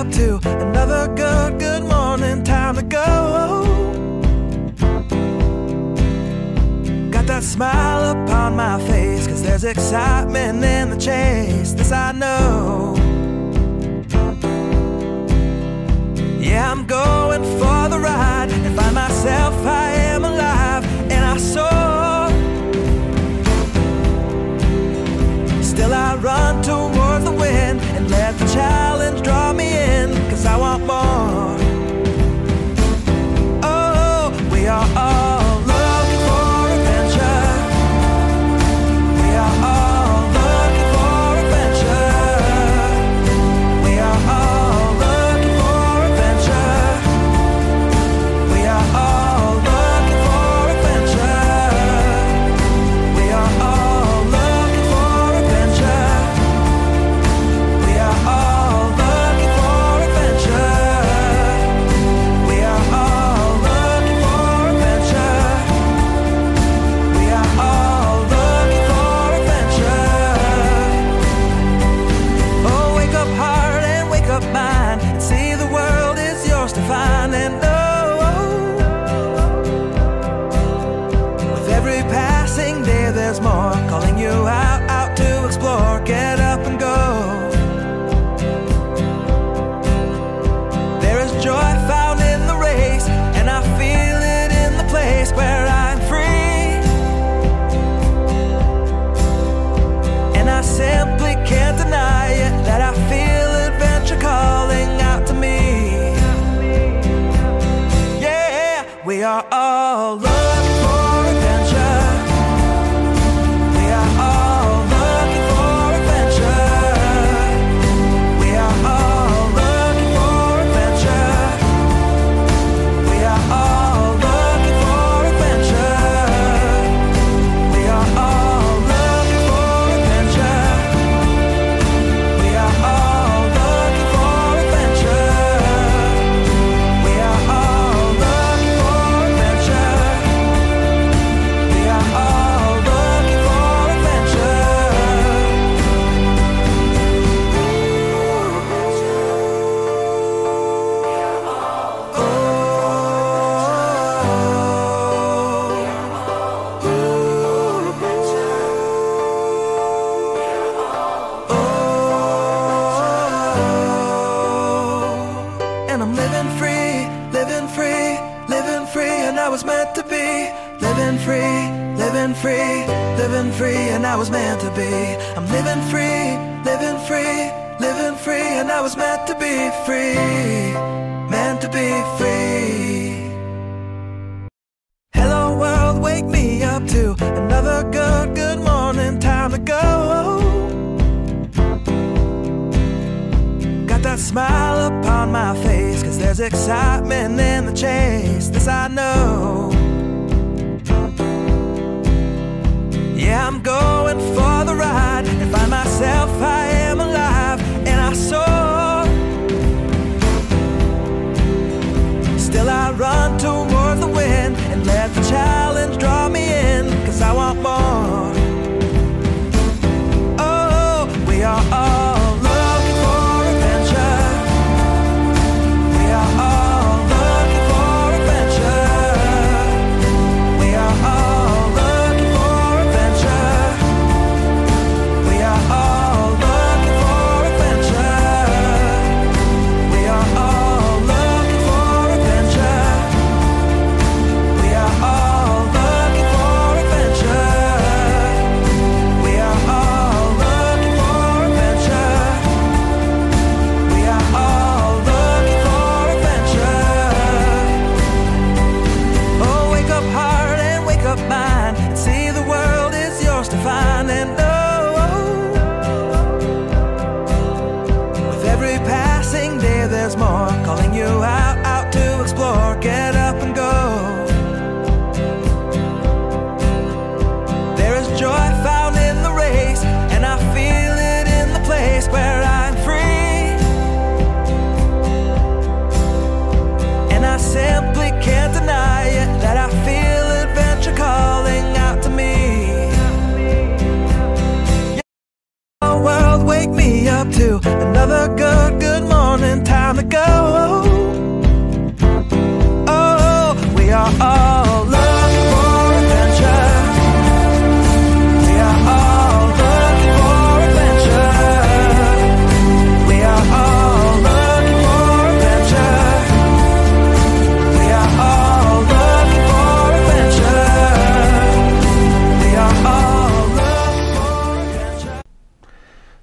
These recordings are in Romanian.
up to another good, good morning. Time to go. Got that smile upon my face, cause there's excitement in the chase. This I know. Yeah, I'm going for the ride and by myself, I am alive, and I saw. challenge, draw me in, cause I want more.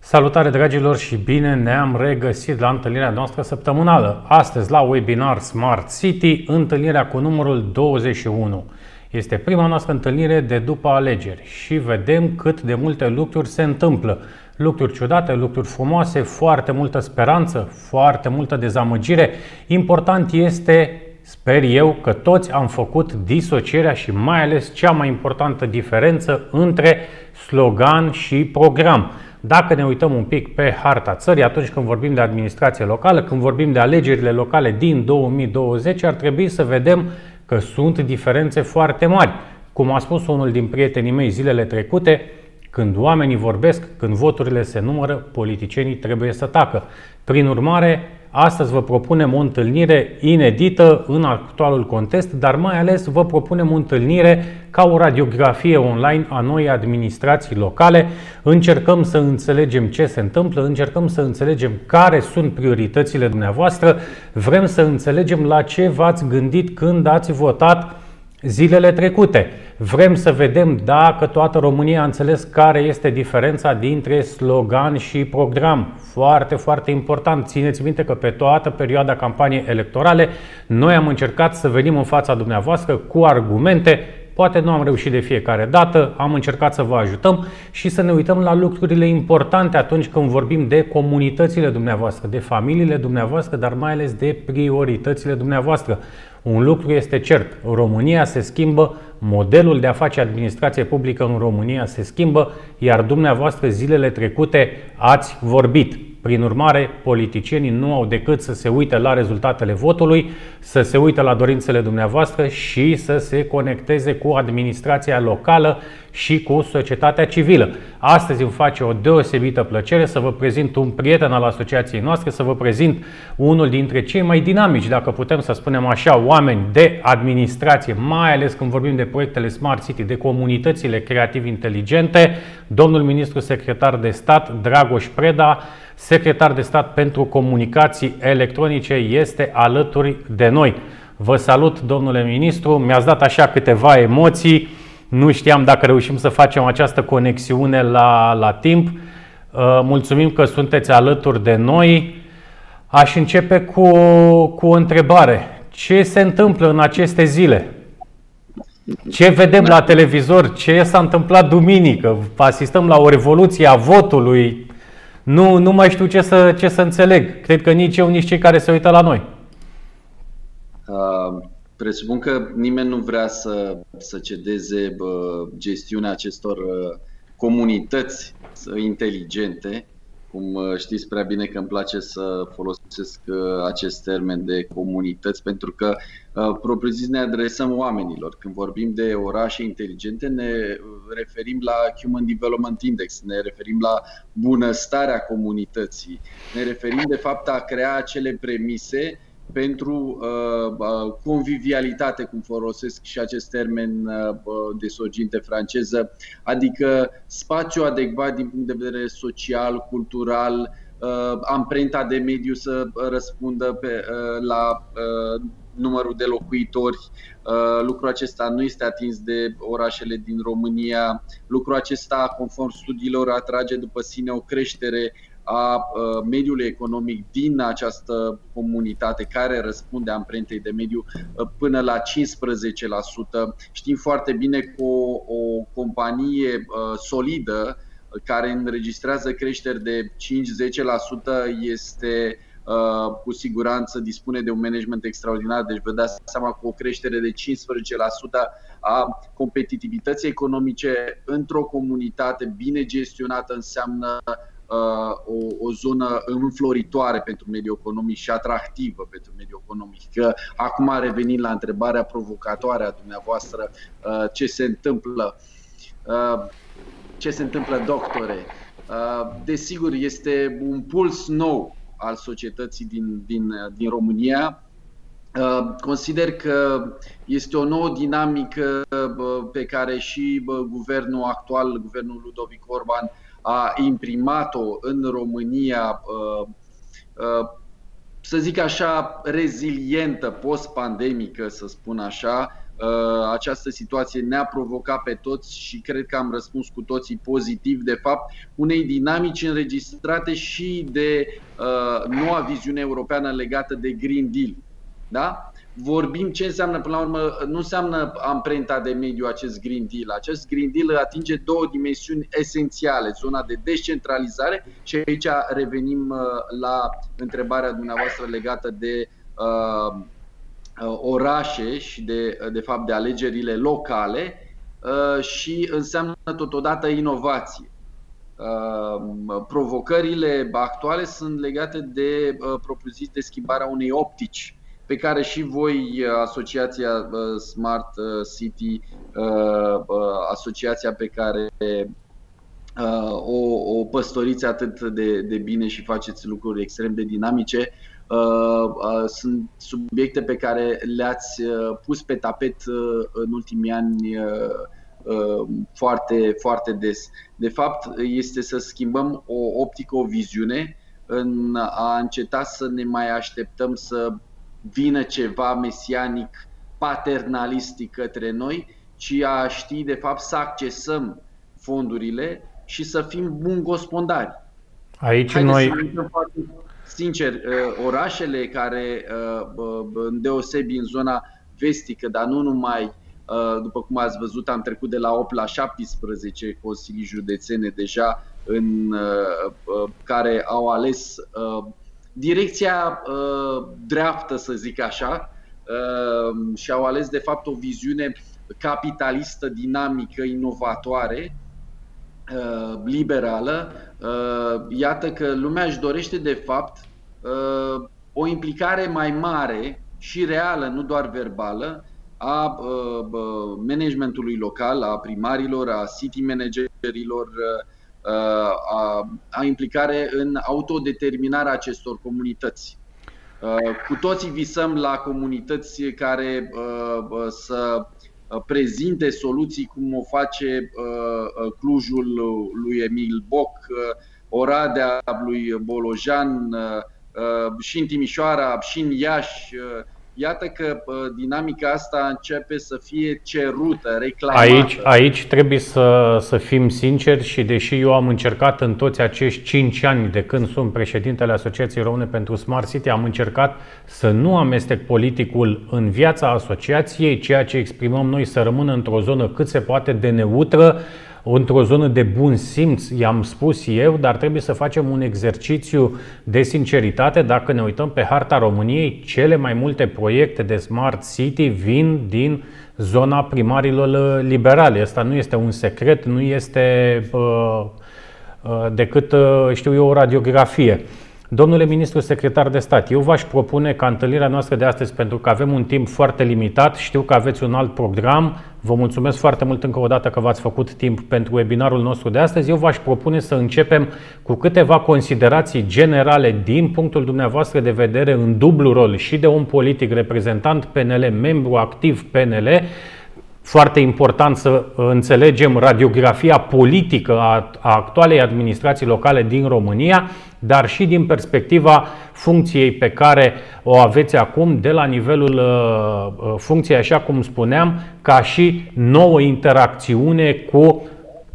Salutare dragilor și bine ne-am regăsit la întâlnirea noastră săptămânală. Astăzi la webinar Smart City, întâlnirea cu numărul 21. Este prima noastră întâlnire de după alegeri și vedem cât de multe lucruri se întâmplă. Lucruri ciudate, lucruri frumoase, foarte multă speranță, foarte multă dezamăgire. Important este Sper eu că toți am făcut disocierea și mai ales cea mai importantă diferență între slogan și program. Dacă ne uităm un pic pe harta țării, atunci când vorbim de administrație locală, când vorbim de alegerile locale din 2020, ar trebui să vedem că sunt diferențe foarte mari. Cum a spus unul din prietenii mei zilele trecute, când oamenii vorbesc, când voturile se numără, politicienii trebuie să tacă. Prin urmare, Astăzi vă propunem o întâlnire inedită în actualul context, dar mai ales vă propunem o întâlnire ca o radiografie online a noi administrații locale. Încercăm să înțelegem ce se întâmplă, încercăm să înțelegem care sunt prioritățile dumneavoastră, vrem să înțelegem la ce v-ați gândit când ați votat zilele trecute. Vrem să vedem dacă toată România a înțeles care este diferența dintre slogan și program. Foarte, foarte important. Țineți minte că pe toată perioada campaniei electorale noi am încercat să venim în fața dumneavoastră cu argumente Poate nu am reușit de fiecare dată, am încercat să vă ajutăm și să ne uităm la lucrurile importante atunci când vorbim de comunitățile dumneavoastră, de familiile dumneavoastră, dar mai ales de prioritățile dumneavoastră. Un lucru este cert, România se schimbă, modelul de a face administrație publică în România se schimbă, iar dumneavoastră zilele trecute ați vorbit. Prin urmare, politicienii nu au decât să se uite la rezultatele votului, să se uite la dorințele dumneavoastră și să se conecteze cu administrația locală și cu societatea civilă. Astăzi îmi face o deosebită plăcere să vă prezint un prieten al asociației noastre, să vă prezint unul dintre cei mai dinamici, dacă putem să spunem așa, oameni de administrație, mai ales când vorbim de proiectele Smart City, de comunitățile creativ inteligente, domnul ministru secretar de stat Dragoș Preda, secretar de stat pentru comunicații electronice, este alături de noi. Vă salut, domnule ministru, mi-ați dat așa câteva emoții, nu știam dacă reușim să facem această conexiune la, la timp. Uh, mulțumim că sunteți alături de noi. Aș începe cu, cu o întrebare. Ce se întâmplă în aceste zile? Ce vedem la televizor? Ce s-a întâmplat duminică? Asistăm la o revoluție a votului. Nu, nu mai știu ce să, ce să înțeleg. Cred că nici eu, nici cei care se uită la noi. Uh, presupun că nimeni nu vrea să, să cedeze uh, gestiunea acestor uh, comunități inteligente cum uh, știți prea bine că îmi place să folosesc uh, acest termen de comunități, pentru că uh, propriu-zis ne adresăm oamenilor. Când vorbim de orașe inteligente, ne referim la Human Development Index, ne referim la bunăstarea comunității, ne referim de fapt a crea acele premise pentru uh, convivialitate, cum folosesc și acest termen uh, de sorginte franceză, adică spațiu adecvat din punct de vedere social, cultural, uh, amprenta de mediu să răspundă pe, uh, la uh, numărul de locuitori. Uh, lucrul acesta nu este atins de orașele din România. Lucrul acesta, conform studiilor, atrage după sine o creștere a mediului economic din această comunitate care răspunde amprentei de mediu până la 15%. Știm foarte bine că o, o companie solidă care înregistrează creșteri de 5-10% este cu siguranță dispune de un management extraordinar, deci vă dați seama că o creștere de 15% a competitivității economice într-o comunitate bine gestionată înseamnă Uh, o, o zonă înfloritoare pentru mediul economic și atractivă pentru mediul economic. Că acum revenind la întrebarea provocatoare a dumneavoastră, uh, ce se întâmplă? Uh, ce se întâmplă, doctore? Desigur, este un puls nou al societății din, din, din România. Consider că este o nouă dinamică pe care și guvernul actual, guvernul Ludovic Orban, a imprimat-o în România, uh, uh, să zic așa, rezilientă, post-pandemică, să spun așa, Uh, această situație ne-a provocat pe toți și cred că am răspuns cu toții pozitiv, de fapt, unei dinamici înregistrate și de uh, noua viziune europeană legată de Green Deal. Da? Vorbim ce înseamnă, până la urmă, nu înseamnă amprenta de mediu acest Green Deal. Acest Green Deal atinge două dimensiuni esențiale, zona de descentralizare și aici revenim uh, la întrebarea dumneavoastră legată de uh, Uh, orașe și de, uh, de fapt de alegerile locale uh, și înseamnă totodată inovație. Provocările actuale sunt legate de propoziții de schimbarea unei optici pe care și voi, Asociația Smart City, asociația pe care o, o păstoriți atât de, de bine și faceți lucruri extrem de dinamice, Uh, uh, sunt subiecte pe care le-ați uh, pus pe tapet în ultimii ani foarte, foarte des. De fapt, este să schimbăm o optică, o viziune, în a înceta să ne mai așteptăm să vină ceva mesianic, paternalistic către noi, ci a ști, de fapt, să accesăm fondurile și să fim buni gospodari. Aici Haideți noi sincer, uh, orașele care, uh, deosebi în zona vestică, dar nu numai, uh, după cum ați văzut, am trecut de la 8 la 17 consilii județene deja în care au ales direcția dreaptă, să zic așa, și au ales de fapt o viziune capitalistă, dinamică, inovatoare, liberală, iată că lumea își dorește de fapt Uh, o implicare mai mare și reală, nu doar verbală, a uh, managementului local, a primarilor, a city managerilor, uh, a, a implicare în autodeterminarea acestor comunități. Cu toții visăm la comunități care să prezinte soluții cum o face Clujul lui Emil Boc, Oradea lui Bolojan, Uh, și în Timișoara, și în Iași. Uh, iată că uh, dinamica asta începe să fie cerută, reclamată. Aici, aici trebuie să, să fim sinceri și deși eu am încercat în toți acești 5 ani de când sunt președintele Asociației Române pentru Smart City, am încercat să nu amestec politicul în viața asociației, ceea ce exprimăm noi să rămână într-o zonă cât se poate de neutră, într-o zonă de bun simț, i-am spus eu, dar trebuie să facem un exercițiu de sinceritate. Dacă ne uităm pe harta României, cele mai multe proiecte de Smart City vin din zona primarilor liberale. Asta nu este un secret, nu este uh, uh, decât, uh, știu eu, o radiografie. Domnule ministru secretar de stat, eu v-aș propune ca întâlnirea noastră de astăzi, pentru că avem un timp foarte limitat, știu că aveți un alt program, vă mulțumesc foarte mult încă o dată că v-ați făcut timp pentru webinarul nostru de astăzi. Eu v-aș propune să începem cu câteva considerații generale din punctul dumneavoastră de vedere în dublu rol și de om politic reprezentant PNL, membru activ PNL, foarte important să înțelegem radiografia politică a, a actualei administrații locale din România, dar și din perspectiva funcției pe care o aveți acum de la nivelul uh, uh funcției, așa cum spuneam, ca și nouă interacțiune cu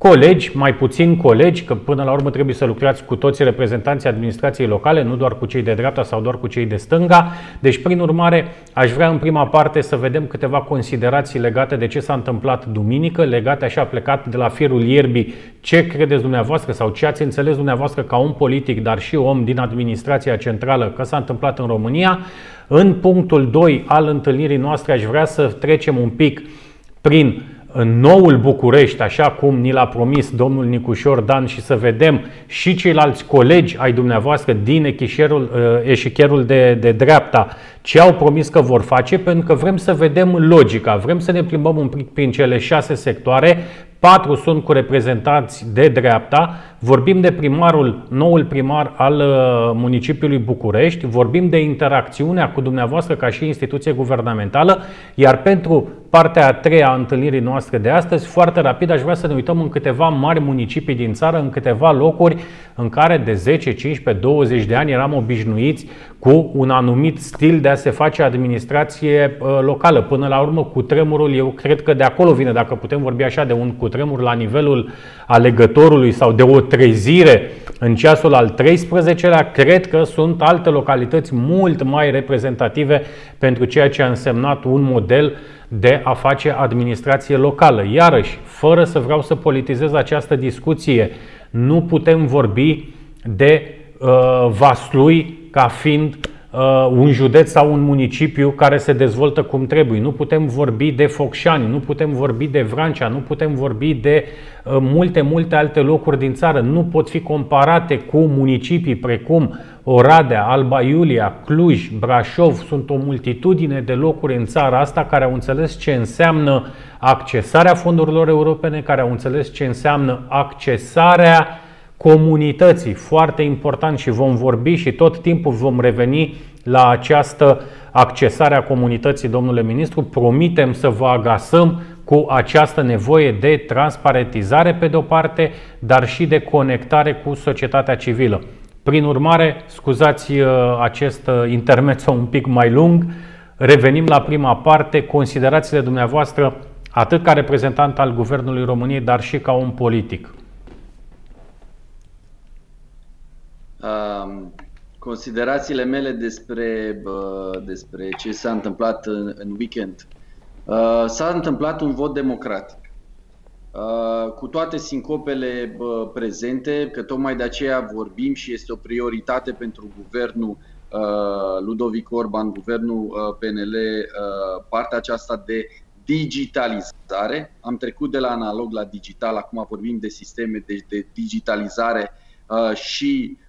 colegi, mai puțin colegi, că până la urmă trebuie să lucrați cu toți reprezentanții administrației locale, nu doar cu cei de dreapta sau doar cu cei de stânga. Deci, prin urmare, aș vrea în prima parte să vedem câteva considerații legate de ce s-a întâmplat duminică, legate așa plecat de la firul ierbii, ce credeți dumneavoastră sau ce ați înțeles dumneavoastră ca om politic, dar și om din administrația centrală că s-a întâmplat în România. În punctul 2 al întâlnirii noastre aș vrea să trecem un pic prin în noul București, așa cum ni l-a promis domnul Nicușor Dan și să vedem și ceilalți colegi ai dumneavoastră din echișerul, uh, eșicherul de, de dreapta ce au promis că vor face, pentru că vrem să vedem logica, vrem să ne plimbăm un pic prin cele șase sectoare, patru sunt cu reprezentanți de dreapta, vorbim de primarul, noul primar al uh, municipiului București, vorbim de interacțiunea cu dumneavoastră ca și instituție guvernamentală, iar pentru partea a treia a întâlnirii noastre de astăzi, foarte rapid aș vrea să ne uităm în câteva mari municipii din țară, în câteva locuri în care de 10, 15, 20 de ani eram obișnuiți cu un anumit stil de a se face administrație uh, locală. Până la urmă, cu tremurul, eu cred că de acolo vine, dacă putem vorbi așa de un cutremur la nivelul alegătorului sau de o trezire în ceasul al 13-lea, cred că sunt alte localități mult mai reprezentative pentru ceea ce a însemnat un model de a face administrație locală. Iarăși, fără să vreau să politizez această discuție, nu putem vorbi de uh, Vaslui ca fiind uh, un județ sau un municipiu care se dezvoltă cum trebuie. Nu putem vorbi de Focșani, nu putem vorbi de Vrancea, nu putem vorbi de uh, multe, multe alte locuri din țară. Nu pot fi comparate cu municipii precum Oradea, Alba Iulia, Cluj, Brașov. Sunt o multitudine de locuri în țara asta care au înțeles ce înseamnă accesarea fondurilor europene, care au înțeles ce înseamnă accesarea comunității. Foarte important și vom vorbi și tot timpul vom reveni la această accesare a comunității, domnule ministru. Promitem să vă agasăm cu această nevoie de transparentizare pe de o parte, dar și de conectare cu societatea civilă. Prin urmare, scuzați uh, acest uh, intermezzo un pic mai lung, revenim la prima parte, considerațiile dumneavoastră atât ca reprezentant al Guvernului României, dar și ca om politic. Considerațiile mele despre, despre ce s-a întâmplat în, în weekend. Uh, s-a întâmplat un vot democratic. Uh, cu toate sincopele prezente, că tocmai de aceea vorbim și este o prioritate pentru guvernul uh, Ludovic Orban, guvernul PNL, partea aceasta de digitalizare. Am trecut de la analog la digital, acum vorbim de sisteme de, de digitalizare și Uh,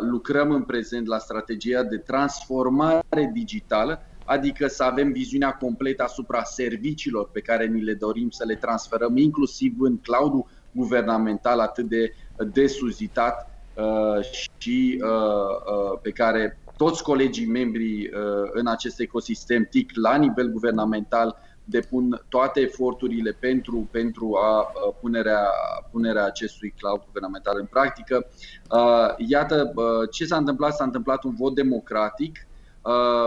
lucrăm în prezent la strategia de transformare digitală, adică să avem viziunea completă asupra serviciilor pe care ni le dorim să le transferăm, inclusiv în cloudul guvernamental atât de desuzitat uh, și uh, pe care toți colegii membri în acest ecosistem TIC la nivel guvernamental depun toate eforturile pentru, pentru a punerea, punerea acestui cloud guvernamental în practică. Iată ce s-a întâmplat, s-a întâmplat un vot democratic.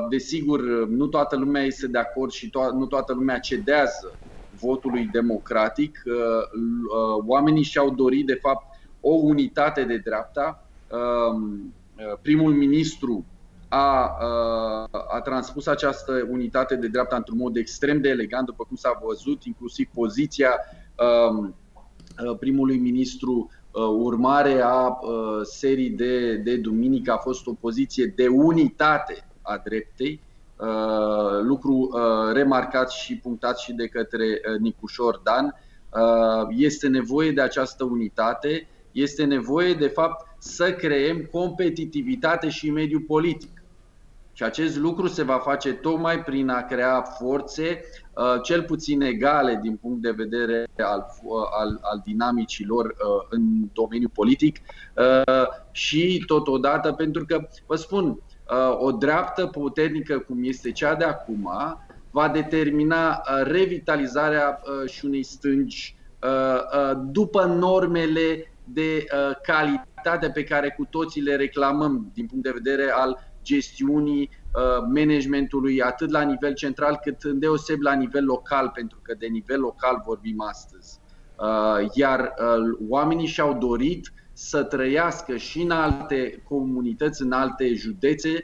Desigur, nu toată lumea este de acord și to- nu toată lumea cedează votului democratic. Oamenii și-au dorit, de fapt, o unitate de dreapta. Primul ministru a, a transpus această unitate de dreapta într-un mod extrem de elegant, după cum s-a văzut, inclusiv poziția um, primului ministru urmare a serii de, de duminică a fost o poziție de unitate a dreptei, lucru remarcat și punctat și de către Nicușor Dan. Este nevoie de această unitate, este nevoie de fapt să creăm competitivitate și mediul politic. Și acest lucru se va face tocmai prin a crea forțe uh, cel puțin egale din punct de vedere al, uh, al, al dinamicilor uh, în domeniul politic. Și totodată pentru că, vă spun, o dreaptă puternică cum este cea de acum va determina revitalizarea și unei stângi după normele de calitate pe care cu toții le reclamăm din punct de vedere al gestiunii uh, managementului atât la nivel central cât îndeoseb la nivel local, pentru că de nivel local vorbim astăzi. Uh, iar uh, oamenii și-au dorit să trăiască și în alte comunități, în alte județe,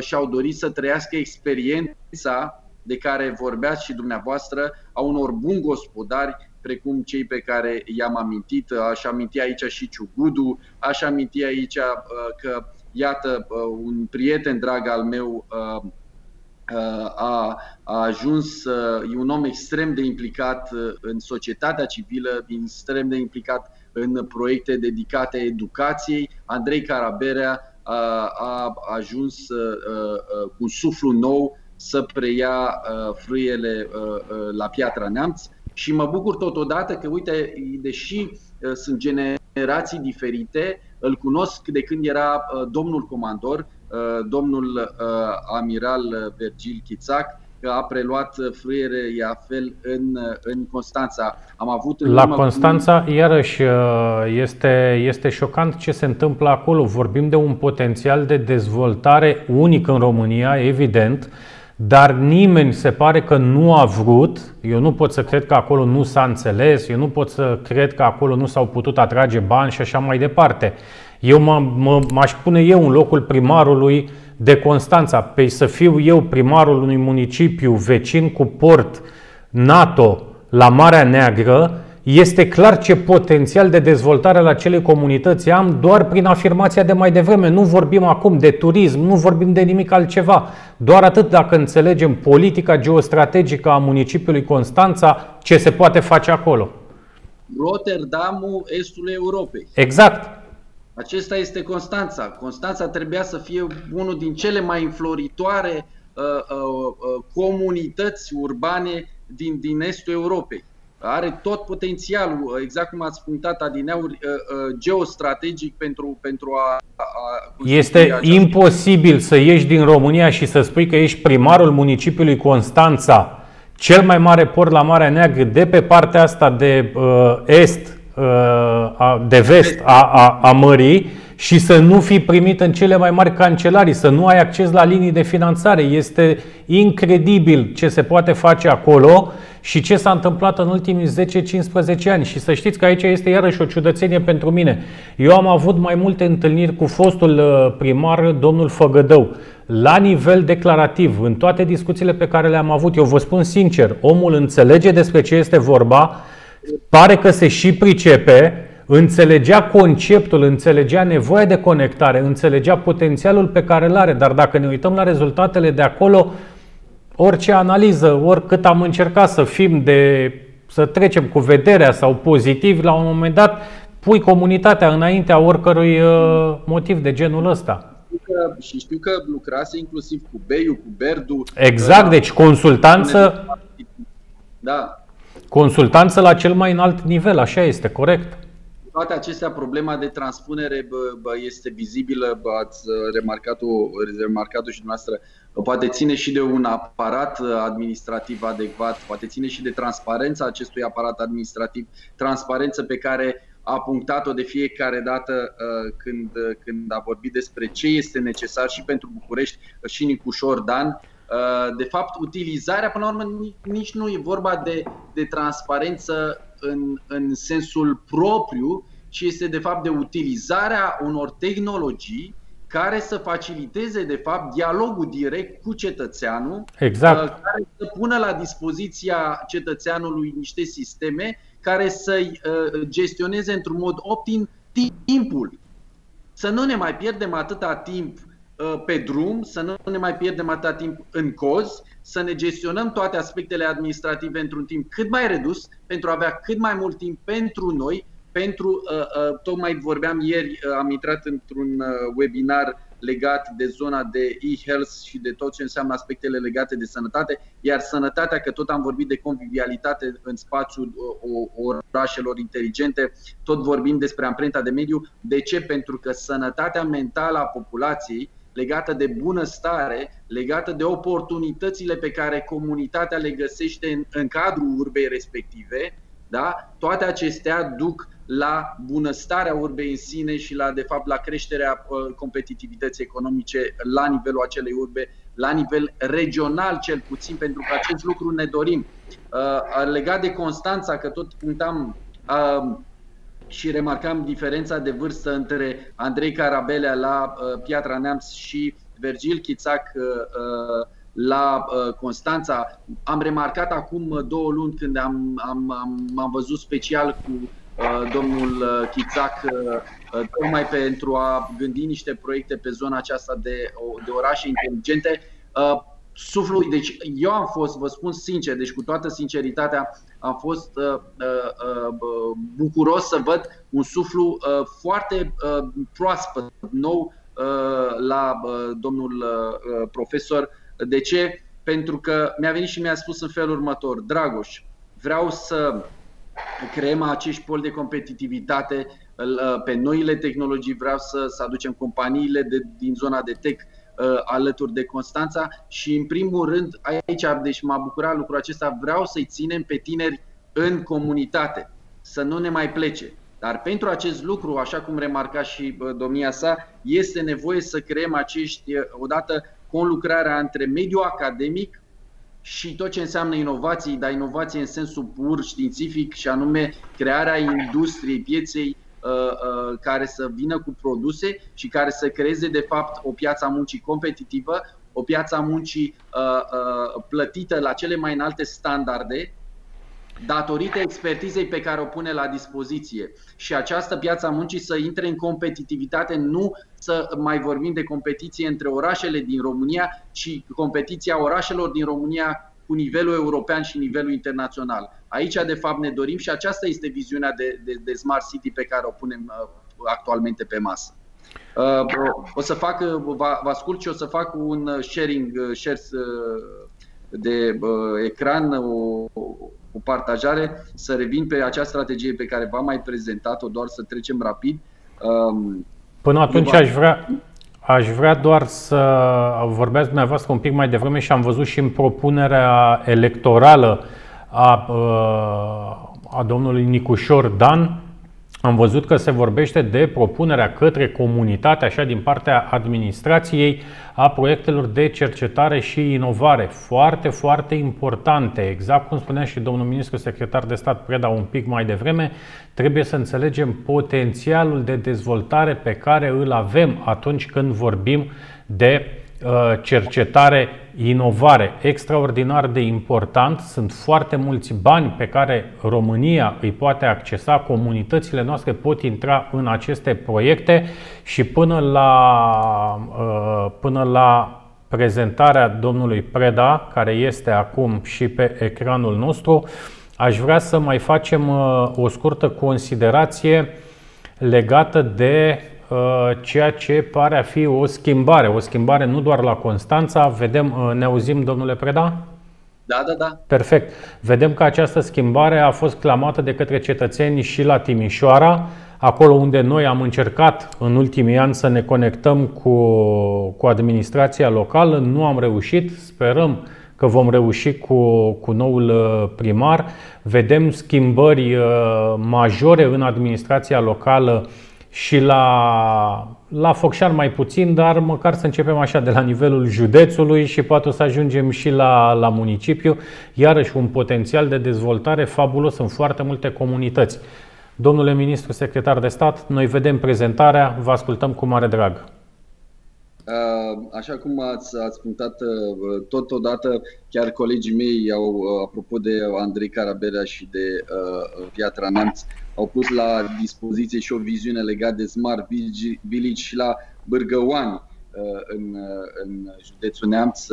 și-au dorit să trăiască experiența de care vorbeați și dumneavoastră a unor buni gospodari precum cei pe care i-am amintit. Aș aminti aici și Ciugudu, aș aminti aici că iată, uh, un prieten drag al meu uh, uh, a, a ajuns, e un om extrem de implicat în societatea civilă, extrem de implicat în proiecte dedicate educației. Andrei Caraberea a, a ajuns cu suflu nou să preia frâiele la Piatra Neamț și mă bucur totodată că, uite, deși sunt generații generații diferite. Îl cunosc de când era domnul comandor, domnul amiral Virgil Chițac, că a preluat frâiere Iafel în, în Constanța. Am avut în La Constanța, cu... iarăși, este, este șocant ce se întâmplă acolo. Vorbim de un potențial de dezvoltare unic în România, evident, dar nimeni se pare că nu a vrut, eu nu pot să cred că acolo nu s-a înțeles, eu nu pot să cred că acolo nu s-au putut atrage bani și așa mai departe. Eu m-aș pune eu în locul primarului de Constanța, pe să fiu eu primarul unui municipiu vecin cu port NATO la Marea Neagră, este clar ce potențial de dezvoltare la acelei comunități am doar prin afirmația de mai devreme. Nu vorbim acum de turism, nu vorbim de nimic altceva. Doar atât dacă înțelegem politica geostrategică a municipiului Constanța, ce se poate face acolo. Rotterdamul, estul Europei. Exact. Acesta este Constanța. Constanța trebuia să fie unul din cele mai înfloritoare uh, uh, uh, comunități urbane din, din estul Europei are tot potențialul, exact cum ați punctat adineauri, uh, uh, geostrategic pentru, pentru a, a Este această... imposibil să ieși din România și să spui că ești primarul municipiului Constanța, cel mai mare port la Marea Neagră, de pe partea asta de uh, est, uh, de vest a, a, a mării, și să nu fi primit în cele mai mari cancelarii, să nu ai acces la linii de finanțare. Este incredibil ce se poate face acolo și ce s-a întâmplat în ultimii 10-15 ani. Și să știți că aici este iarăși o ciudățenie pentru mine. Eu am avut mai multe întâlniri cu fostul uh, primar, domnul Făgădău, la nivel declarativ, în toate discuțiile pe care le-am avut. Eu vă spun sincer, omul înțelege despre ce este vorba, pare că se și pricepe, înțelegea conceptul, înțelegea nevoia de conectare, înțelegea potențialul pe care îl are, dar dacă ne uităm la rezultatele de acolo, orice analiză, oricât am încercat să fim de să trecem cu vederea sau pozitiv, la un moment dat pui comunitatea înaintea oricărui uh, motiv de genul ăsta. Și știu că lucrase inclusiv cu Beiu, cu Berdu. Exact, deci consultanță. Da. Consultanță la cel mai înalt nivel, așa este, corect toate acestea, problema de transpunere bă, bă, este vizibilă, bă, ați remarcat-o, remarcat-o și dumneavoastră, poate ține și de un aparat administrativ adecvat, poate ține și de transparența acestui aparat administrativ, transparență pe care a punctat-o de fiecare dată uh, când, când a vorbit despre ce este necesar și pentru București și Nicușor Dan. Uh, de fapt, utilizarea, până la urmă, nici nu e vorba de, de transparență în, în sensul propriu, ci este de fapt de utilizarea unor tehnologii care să faciliteze de fapt dialogul direct cu cetățeanul, exact. Uh, care să pună la dispoziția cetățeanului niște sisteme care să-i uh, gestioneze într-un mod optim timpul. Să nu ne mai pierdem atâta timp uh, pe drum, să nu ne mai pierdem atâta timp în cozi, să ne gestionăm toate aspectele administrative într-un timp cât mai redus, pentru a avea cât mai mult timp pentru noi, pentru, uh, uh, tocmai vorbeam ieri, uh, am intrat într-un webinar legat de zona de e-health și de tot ce înseamnă aspectele legate de sănătate, iar sănătatea, că tot am vorbit de convivialitate în spațiul orașelor inteligente, tot vorbim despre amprenta de mediu. De ce? Pentru că sănătatea mentală a populației legată de bunăstare, legată de oportunitățile pe care comunitatea le găsește în, în cadrul urbei respective, da? toate acestea duc la bunăstarea urbei în sine și la, de fapt, la creșterea uh, competitivității economice la nivelul acelei urbe, la nivel regional cel puțin, pentru că acest lucru ne dorim. Uh, legat de Constanța, că tot punctam uh, și remarcam diferența de vârstă între Andrei Carabelea la uh, Piatra Neamț și Virgil Chițac uh, uh, la Constanța. Am remarcat acum două luni când am, am, am, am văzut special cu domnul Chițac tocmai pentru a gândi niște proiecte pe zona aceasta de, de orașe inteligente suflul, deci eu am fost, vă spun sincer, deci cu toată sinceritatea, am fost uh, uh, uh, bucuros să văd un suflu uh, foarte uh, proaspăt, nou uh, la uh, domnul uh, profesor. De ce? Pentru că mi-a venit și mi-a spus în felul următor, Dragoș, vreau să creăm acești poli de competitivitate pe noile tehnologii. Vreau să, să aducem companiile de, din zona de tech alături de Constanța și în primul rând aici, deci m-a bucurat lucrul acesta, vreau să-i ținem pe tineri în comunitate, să nu ne mai plece. Dar pentru acest lucru, așa cum remarca și domnia sa, este nevoie să creăm acești, odată, conlucrarea între mediul academic și tot ce înseamnă inovații, dar inovație în sensul pur științific și anume crearea industriei, pieței uh, uh, care să vină cu produse și care să creeze de fapt o piață a muncii competitivă, o piață a muncii uh, plătită la cele mai înalte standarde, datorită expertizei pe care o pune la dispoziție. Și această piață a muncii să intre în competitivitate, nu să mai vorbim de competiție între orașele din România, ci competiția orașelor din România cu nivelul european și nivelul internațional. Aici, de fapt, ne dorim și aceasta este viziunea de, de, de Smart City pe care o punem uh, actualmente pe masă. Uh, o să fac, uh, vă, vă ascult și o să fac un sharing, shares de ecran, o, o partajare, să revin pe acea strategie pe care v-am mai prezentat-o, doar să trecem rapid. Um, Până atunci aș vrea, aș vrea doar să vorbeați dumneavoastră un pic mai devreme și am văzut și în propunerea electorală a, uh, a domnului Nicușor Dan, am văzut că se vorbește de propunerea către comunitate, așa din partea administrației, a proiectelor de cercetare și inovare. Foarte, foarte importante. Exact cum spunea și domnul ministru secretar de stat Preda un pic mai devreme, trebuie să înțelegem potențialul de dezvoltare pe care îl avem atunci când vorbim de Uh, cercetare, inovare extraordinar de important. Sunt foarte mulți bani pe care România îi poate accesa, comunitățile noastre pot intra în aceste proiecte și până la, uh, până la prezentarea domnului Preda, care este acum și pe ecranul nostru, aș vrea să mai facem uh, o scurtă considerație legată de Uh, ceea ce pare a fi o schimbare. O schimbare nu doar la Constanța. Vedem, uh, ne auzim, domnule Preda? Da, da, da. Perfect. Vedem că această schimbare a fost clamată de către cetățeni și la Timișoara, acolo unde noi am încercat în ultimii ani să ne conectăm cu, cu administrația locală. Nu am reușit. Sperăm că vom reuși cu, cu noul uh, primar. Vedem schimbări majore în administrația locală și la, la Focșan mai puțin, dar măcar să începem așa de la nivelul județului și poate o să ajungem și la, la municipiu. Iarăși un potențial de dezvoltare fabulos în foarte multe comunități. Domnule ministru secretar de stat, noi vedem prezentarea, vă ascultăm cu mare drag. Așa cum ați, ați punctat totodată, chiar colegii mei, au, apropo de Andrei Caraberea și de uh, Piatra Neamț, au pus la dispoziție și o viziune legată de Smart Village și la Bârgăoani în, în județul Neamț,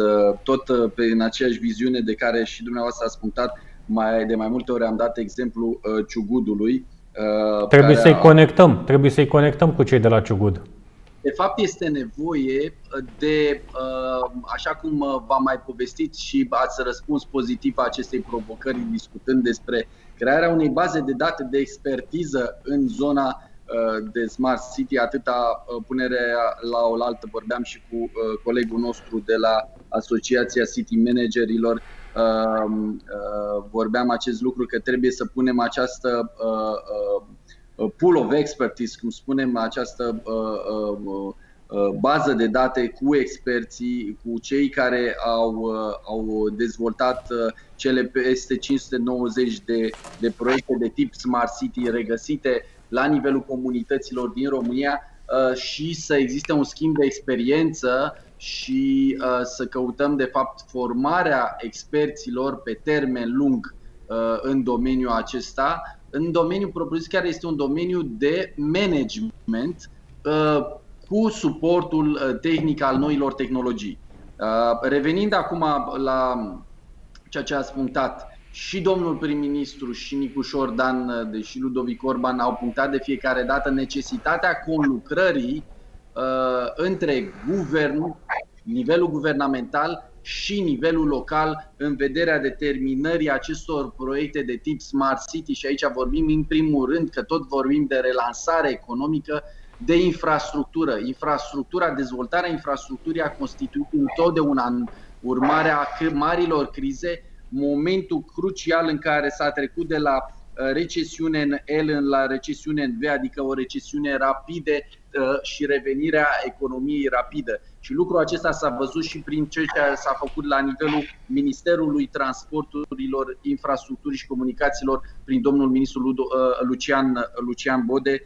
tot pe, în aceeași viziune de care și dumneavoastră ați punctat, mai, de mai multe ori am dat exemplu Ciugudului. Trebuie să-i a... conectăm, trebuie să-i conectăm cu cei de la Ciugud. De fapt, este nevoie de, uh, așa cum uh, v-am mai povestit și ați răspuns pozitiv a acestei provocări discutând despre crearea unei baze de date de expertiză în zona uh, de Smart City, atâta punere la oaltă, vorbeam și cu colegul nostru de la Asociația City Managerilor, vorbeam acest lucru că trebuie să punem această Uh, pool of expertise, cum spunem, această uh, uh, bază de date cu experții, cu cei care au, au dezvoltat cele peste 590 de, de proiecte de tip Smart City regăsite la nivelul comunităților din România și să existe un schimb de experiență și să căutăm de fapt formarea experților pe termen lung în domeniul acesta în domeniul propriu-zis chiar este un domeniu de management uh, cu suportul uh, tehnic al noilor tehnologii. Uh, revenind acum la ceea ce ați punctat, și domnul prim-ministru și Nicușor Dan, deși Ludovic Orban au punctat de fiecare dată necesitatea conlucrării uh, între guvern, nivelul guvernamental și nivelul local în vederea determinării acestor proiecte de tip Smart City și aici vorbim în primul rând că tot vorbim de relansare economică, de infrastructură. Infrastructura, dezvoltarea infrastructurii a constituit întotdeauna în urmarea marilor crize momentul crucial în care s-a trecut de la uh, recesiune în L la recesiune în V, adică o recesiune rapidă uh, și revenirea economiei rapidă. Și lucrul acesta s-a văzut și prin ce s-a făcut la nivelul Ministerului Transporturilor, Infrastructurii și Comunicațiilor prin domnul ministru uh, Lucian, Lucian Bode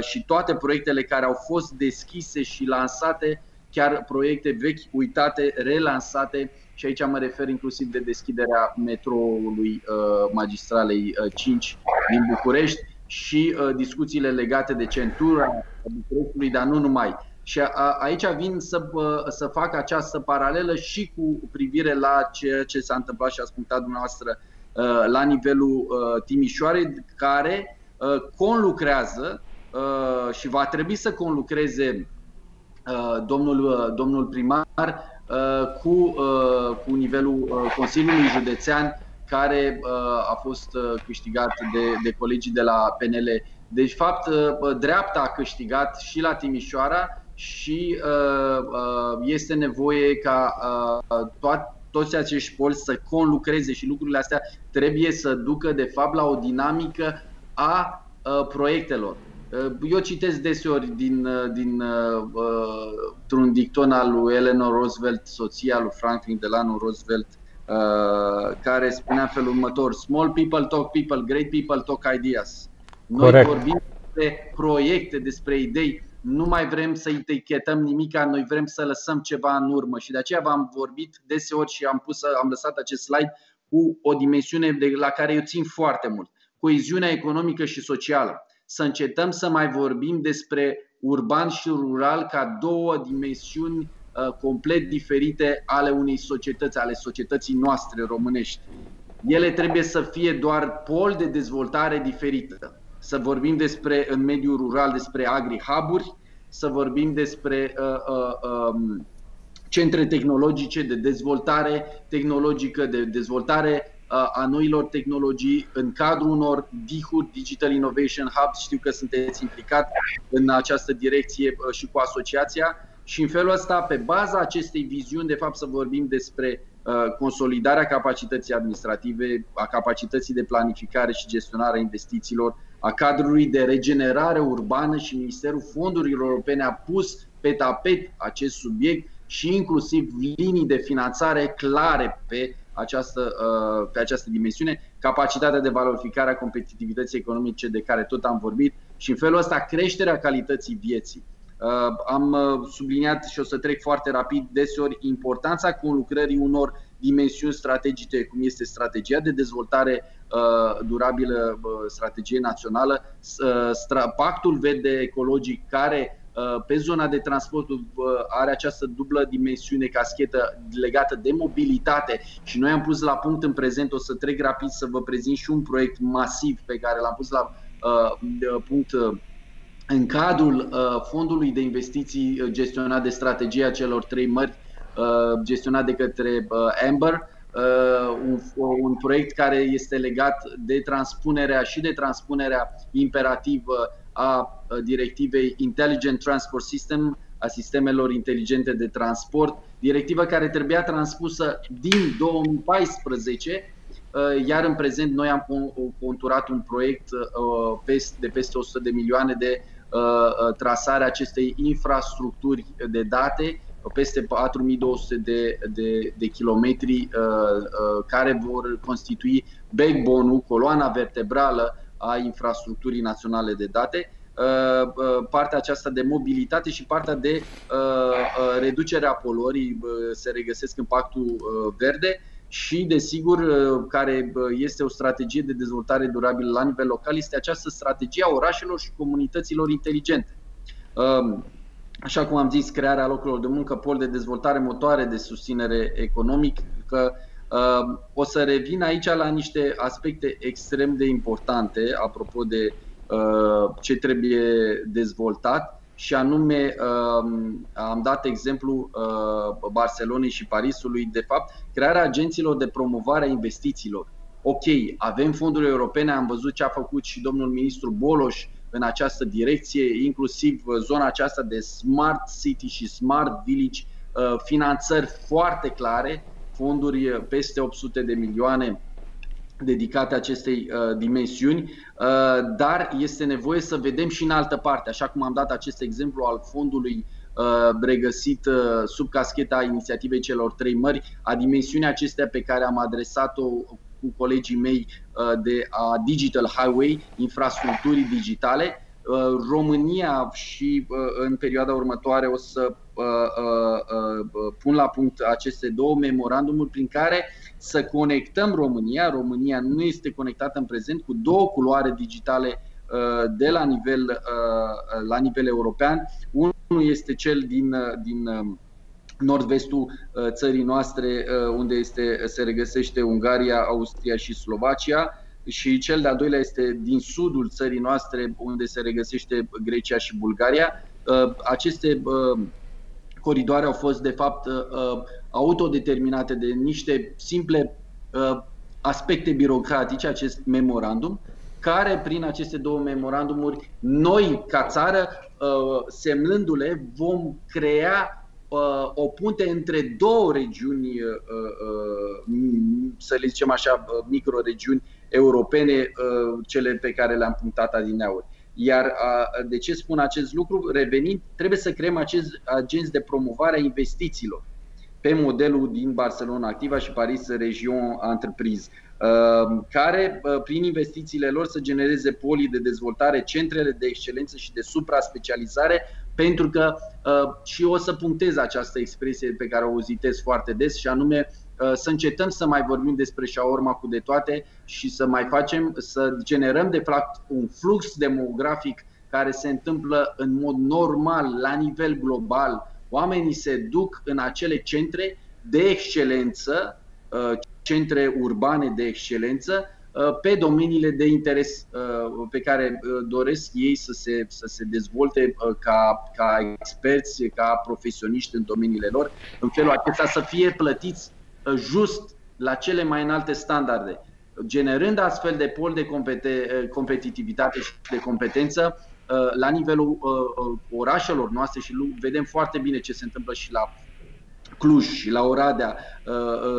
și toate proiectele care au fost deschise și lansate, chiar proiecte vechi, uitate, relansate și aici mă refer inclusiv de deschiderea metroului uh, magistralei 5 uh, din București și uh, discuțiile legate de centura Bucureștiului, dar nu numai. Și a, aici vin să, să fac această paralelă și cu privire la ceea ce s-a întâmplat și a punctat dumneavoastră la nivelul Timișoarei, care conlucrează și va trebui să conlucreze domnul, domnul primar Uh, cu, uh, cu nivelul uh, Consiliului Județean care a fost câștigat de, de colegii de la PNL. Deci, fapt, dreapta a câștigat și la Timișoara și este nevoie ca toți acești polți să conlucreze și lucrurile astea trebuie să ducă, de fapt, la o dinamică a proiectelor. Uh, eu citesc deseori din, uh, din, uh, un dicton al lui Eleanor Roosevelt, soția lui Franklin Delano Roosevelt, uh, care spunea felul următor Small people talk people, great people talk ideas. Noi Correct. vorbim despre proiecte, despre idei, nu mai vrem să etichetăm nimica, noi vrem să lăsăm ceva în urmă și de aceea v-am vorbit deseori și am, pus, am lăsat acest slide cu o dimensiune de, la care eu țin foarte mult, coeziunea economică și socială să încetăm să mai vorbim despre urban și rural ca două dimensiuni uh, complet diferite ale unei societăți, ale societății noastre românești. Ele trebuie să fie doar pol de dezvoltare diferită. Să vorbim despre, în mediul rural, despre agri-hub-uri, să vorbim despre uh, uh, um, centre tehnologice de dezvoltare tehnologică, de dezvoltare a noilor tehnologii în cadrul unor DIHUR, Digital Innovation Hubs. Știu că sunteți implicat în această direcție și cu asociația și în felul ăsta, pe baza acestei viziuni, de fapt să vorbim despre consolidarea capacității administrative, a capacității de planificare și gestionare a investițiilor, a cadrului de regenerare urbană și Ministerul Fondurilor Europene a pus pe tapet acest subiect și inclusiv linii de finanțare clare pe această, uh, pe această dimensiune, capacitatea de valorificare a competitivității economice de care tot am vorbit și în felul ăsta creșterea calității vieții. Uh, am uh, subliniat și o să trec foarte rapid deseori importanța conlucrării unor dimensiuni strategice, cum este strategia de dezvoltare durabilă, strategie națională, pactul verde ecologic care Uh, pe zona de transport uh, are această dublă dimensiune caschetă legată de mobilitate și noi am pus la punct în prezent, o să trec rapid să vă prezint și un proiect masiv pe care l-am pus la uh, punct în cadrul fondului de investiții gestionat de strategia celor trei mări, gestionat de către Amber, un, un proiect care este legat de transpunerea și de transpunerea imperativă a directivei Intelligent Transport System, a sistemelor inteligente de transport, directivă care trebuia transpusă din 2014, iar în prezent noi am conturat un proiect de peste 100 de milioane de trasare acestei infrastructuri de date, peste 4200 de, de, de kilometri care vor constitui backbone-ul, coloana vertebrală a infrastructurii naționale de date, uh, uh, partea aceasta de mobilitate și partea de uh, reducerea poluării se regăsesc în pactul verde și, desigur, care este o strategie de dezvoltare durabilă la nivel local, este această strategie a orașelor și comunităților inteligente. Um, așa cum am zis, crearea locurilor de muncă, pol de dezvoltare, motoare de susținere economică, Ehm, o să revin aici la niște aspecte extrem de importante, apropo de ehm, ce trebuie dezvoltat. și anume um, am dat exemplu uh, Barcelonei și Parisului, de fapt, crearea agenților de promovare a investițiilor. Ok, avem fonduri europene, am văzut ce a făcut și domnul ministru Boloș în această direcție, inclusiv zona aceasta de Smart City și Smart Village, uh, finanțări foarte clare, fonduri peste 800 de milioane dedicate acestei uh, dimensiuni, uh, dar este nevoie să vedem și în altă parte, așa cum am dat acest exemplu al fondului uh, regăsit uh, sub cascheta inițiativei celor trei mări, a dimensiunii acestea pe care am adresat-o cu colegii mei uh, de a Digital Highway, infrastructurii digitale, Uh, România și uh, în perioada următoare o să uh, pun la punct aceste două memorandumuri prin care să conectăm România. România nu este conectată în prezent cu două culoare digitale de la nivel, la nivel european. Unul este cel din, din nord-vestul țării noastre, unde este, se regăsește Ungaria, Austria și Slovacia și cel de-al doilea este din sudul țării noastre, unde se regăsește Grecia și Bulgaria. Uh, aceste uh, coridoare au fost, de fapt, uh, autodeterminate de niște simple aspecte birocratice, acest memorandum, care prin aceste două memorandumuri, noi, ca țară, semnându-le, vom crea o punte între două regiuni, să le zicem așa, microregiuni europene, uh, cele pe care le-am punctat adineauri. Iar de ce spun acest lucru? Revenind, trebuie să creăm acest agenți de promovare a investițiilor pe modelul din Barcelona Activa și Paris Region Entreprise, uh, care uh, prin investițiile lor să genereze polii de dezvoltare, centrele de excelență și de supra-specializare, pentru că și o să punctez această expresie pe care o uzitez foarte des și anume Uh, să încetăm să mai vorbim despre șaorma cu de toate și să mai facem, să generăm de fapt un flux demografic care se întâmplă în mod normal la nivel global. Oamenii se duc în acele centre de excelență, uh, centre urbane de excelență, uh, pe domeniile de interes pe care doresc ei să se, să se dezvolte ca, ca experți, ca profesioniști în domeniile lor, în felul acesta să fie plătiți just la cele mai înalte standarde, generând astfel de pol de competitivitate și de competență uh, la nivelul uh, uh, orașelor noastre și vedem foarte bine ce se întâmplă și la Cluj și la Oradea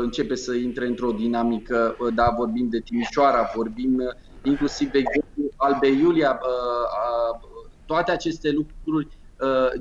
începe să intre într-o dinamică, da, vorbim de Timișoara, vorbim inclusiv de exemplu Albe Iulia, toate aceste lucruri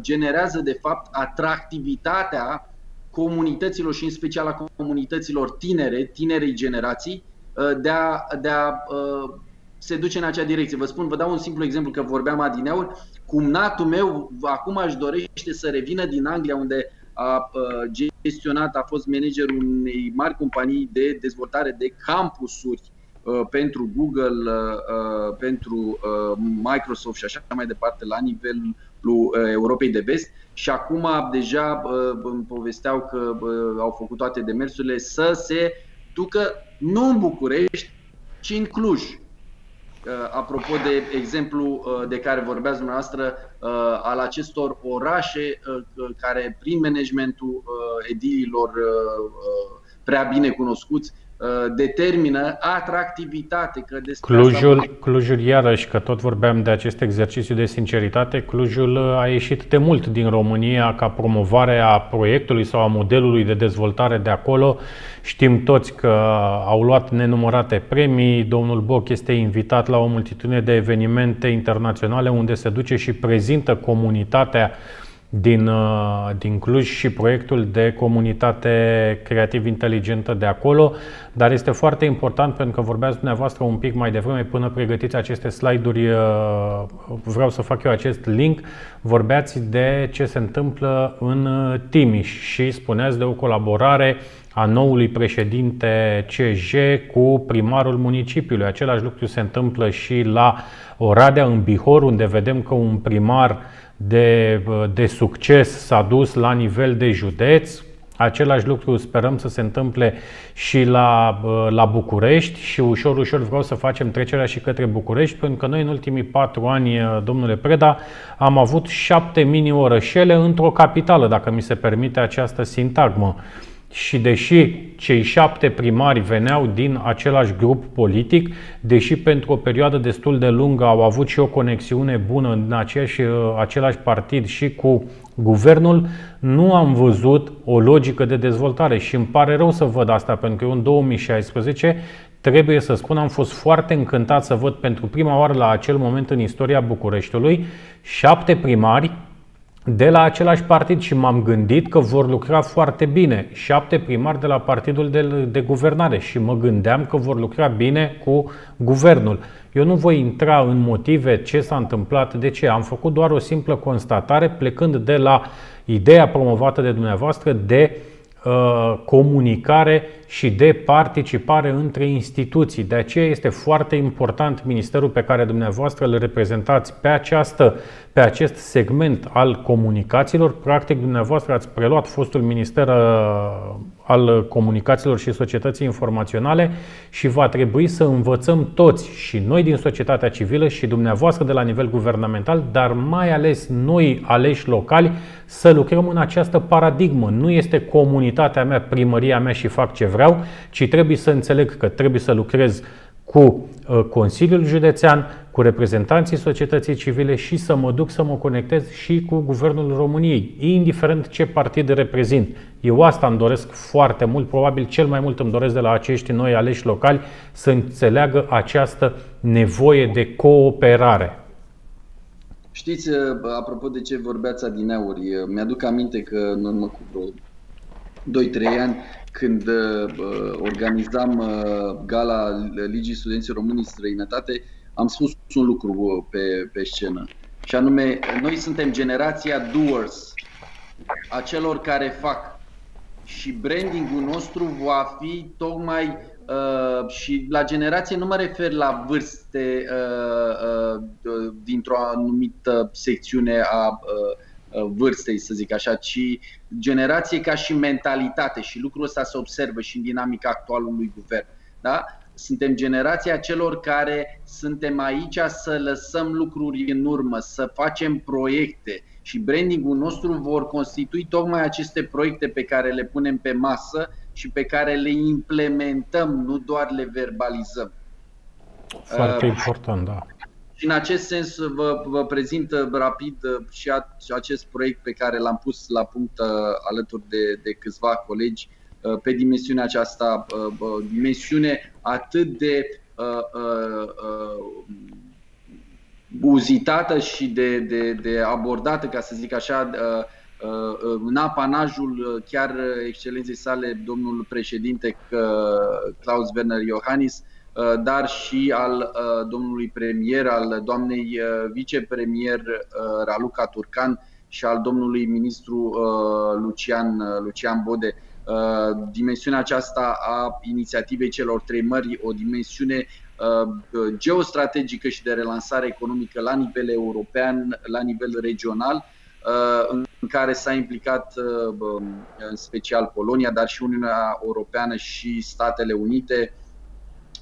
generează de fapt atractivitatea comunităților și în special a comunităților tinere, tinerei generații, uh, de a, de a uh, se duce în acea direcție. Vă spun, vă dau un simplu exemplu că vorbeam adineauri, cumnatul meu acum își dorește să revină din Anglia unde a uh, gestionat, a fost managerul unei mari companii de dezvoltare de campusuri pentru Google, pentru Microsoft și așa mai departe la nivelul Europei de Vest și acum deja îmi povesteau că au făcut toate demersurile să se ducă nu în București, ci în Cluj. Apropo de exemplu de care vorbeați dumneavoastră, al acestor orașe care prin managementul edililor prea bine cunoscuți Uh, determină atractivitate. Că Clujul, asta... Clujul, iarăși, că tot vorbeam de acest exercițiu de sinceritate, Clujul uh, a ieșit de mult din România ca promovare a proiectului sau a modelului de dezvoltare de acolo. Știm toți că au luat nenumărate premii, domnul Boc este invitat la o multitudine de evenimente internaționale unde se duce și prezintă comunitatea din, uh, din Cluj și proiectul de comunitate creativ inteligentă de acolo, dar este foarte important pentru că vorbeați dumneavoastră un pic mai devreme până pregătiți aceste slide-uri, uh, vreau să fac eu acest link, vorbeați de ce se întâmplă în uh, Timiș și spuneați de o colaborare a noului președinte CJ cu primarul municipiului. Același lucru se întâmplă și la Oradea, în Bihor, unde vedem că un primar de, de succes s-a dus la nivel de județ, Același lucru sperăm să se întâmple și la, la București și ușor, ușor vreau să facem trecerea și către București, pentru că noi în ultimii patru ani, domnule Preda, am avut șapte mini-orășele într-o capitală, dacă mi se permite această sintagmă. Și deși cei șapte primari veneau din același grup politic, deși pentru o perioadă destul de lungă au avut și o conexiune bună în aceeași, același partid și cu guvernul, nu am văzut o logică de dezvoltare. Și îmi pare rău să văd asta, pentru că eu în 2016 trebuie să spun, am fost foarte încântat să văd pentru prima oară la acel moment în istoria Bucureștiului șapte primari de la același partid și m-am gândit că vor lucra foarte bine. Șapte primari de la partidul de, de guvernare și mă gândeam că vor lucra bine cu guvernul. Eu nu voi intra în motive ce s-a întâmplat, de ce. Am făcut doar o simplă constatare plecând de la ideea promovată de dumneavoastră de uh, Uh, comunicare și de participare între instituții. De aceea este foarte important ministerul pe care dumneavoastră îl reprezentați pe, această, pe acest segment al comunicațiilor. Practic, dumneavoastră ați preluat fostul minister uh, al comunicațiilor și societății informaționale și va trebui să învățăm toți și noi din societatea civilă și dumneavoastră de la nivel guvernamental, dar mai ales noi aleși locali să lucrăm în această paradigmă. Nu este comunitatea mea, primăria mea și fac ce vreau, ci trebuie să înțeleg că trebuie să lucrez cu uh, Consiliul Județean, cu reprezentanții societății civile și să mă duc să mă conectez și cu Guvernul României, indiferent ce partid reprezint. Eu asta îmi doresc foarte mult, probabil cel mai mult îmi doresc de la acești noi aleși locali să înțeleagă această nevoie de cooperare. Știți, uh, apropo de ce vorbeați adineauri, uh, mi-aduc aminte că în urmă cu vreo 2-3 ani când uh, organizam uh, gala Ligii Studenților Români în străinătate, am spus un lucru uh, pe, pe scenă. Și anume, noi suntem generația doers, a celor care fac. Și brandingul nostru va fi tocmai uh, și la generație nu mă refer la vârste uh, uh, dintr-o anumită secțiune a uh, Uh, vârstei, să zic așa, ci generație ca și mentalitate și lucrul ăsta se observă și în dinamica actualului guvern. Da? Suntem generația celor care suntem aici să lăsăm lucruri în urmă, să facem proiecte și brandingul nostru vor constitui tocmai aceste proiecte pe care le punem pe masă și pe care le implementăm, nu doar le verbalizăm. Foarte uh, important, da. Și în acest sens vă, vă prezint uh, rapid uh, și acest proiect pe care l-am pus la punct uh, alături de, de câțiva colegi pe dimensiunea aceasta, dimensiune atât de buzitată și de, de, de abordată, ca să zic așa, în apanajul chiar excelenței sale, domnul președinte Klaus Werner Iohannis, Uh, dar și al uh, domnului premier, al doamnei uh, vicepremier Raluca Turcan și al domnului ministru Lucian, Lucian Bode. Dimensiunea aceasta a inițiativei celor trei mări, o dimensiune geostrategică și de relansare economică la nivel european, la nivel regional, în care s-a implicat în special Polonia, dar și Uniunea Europeană și Statele Unite,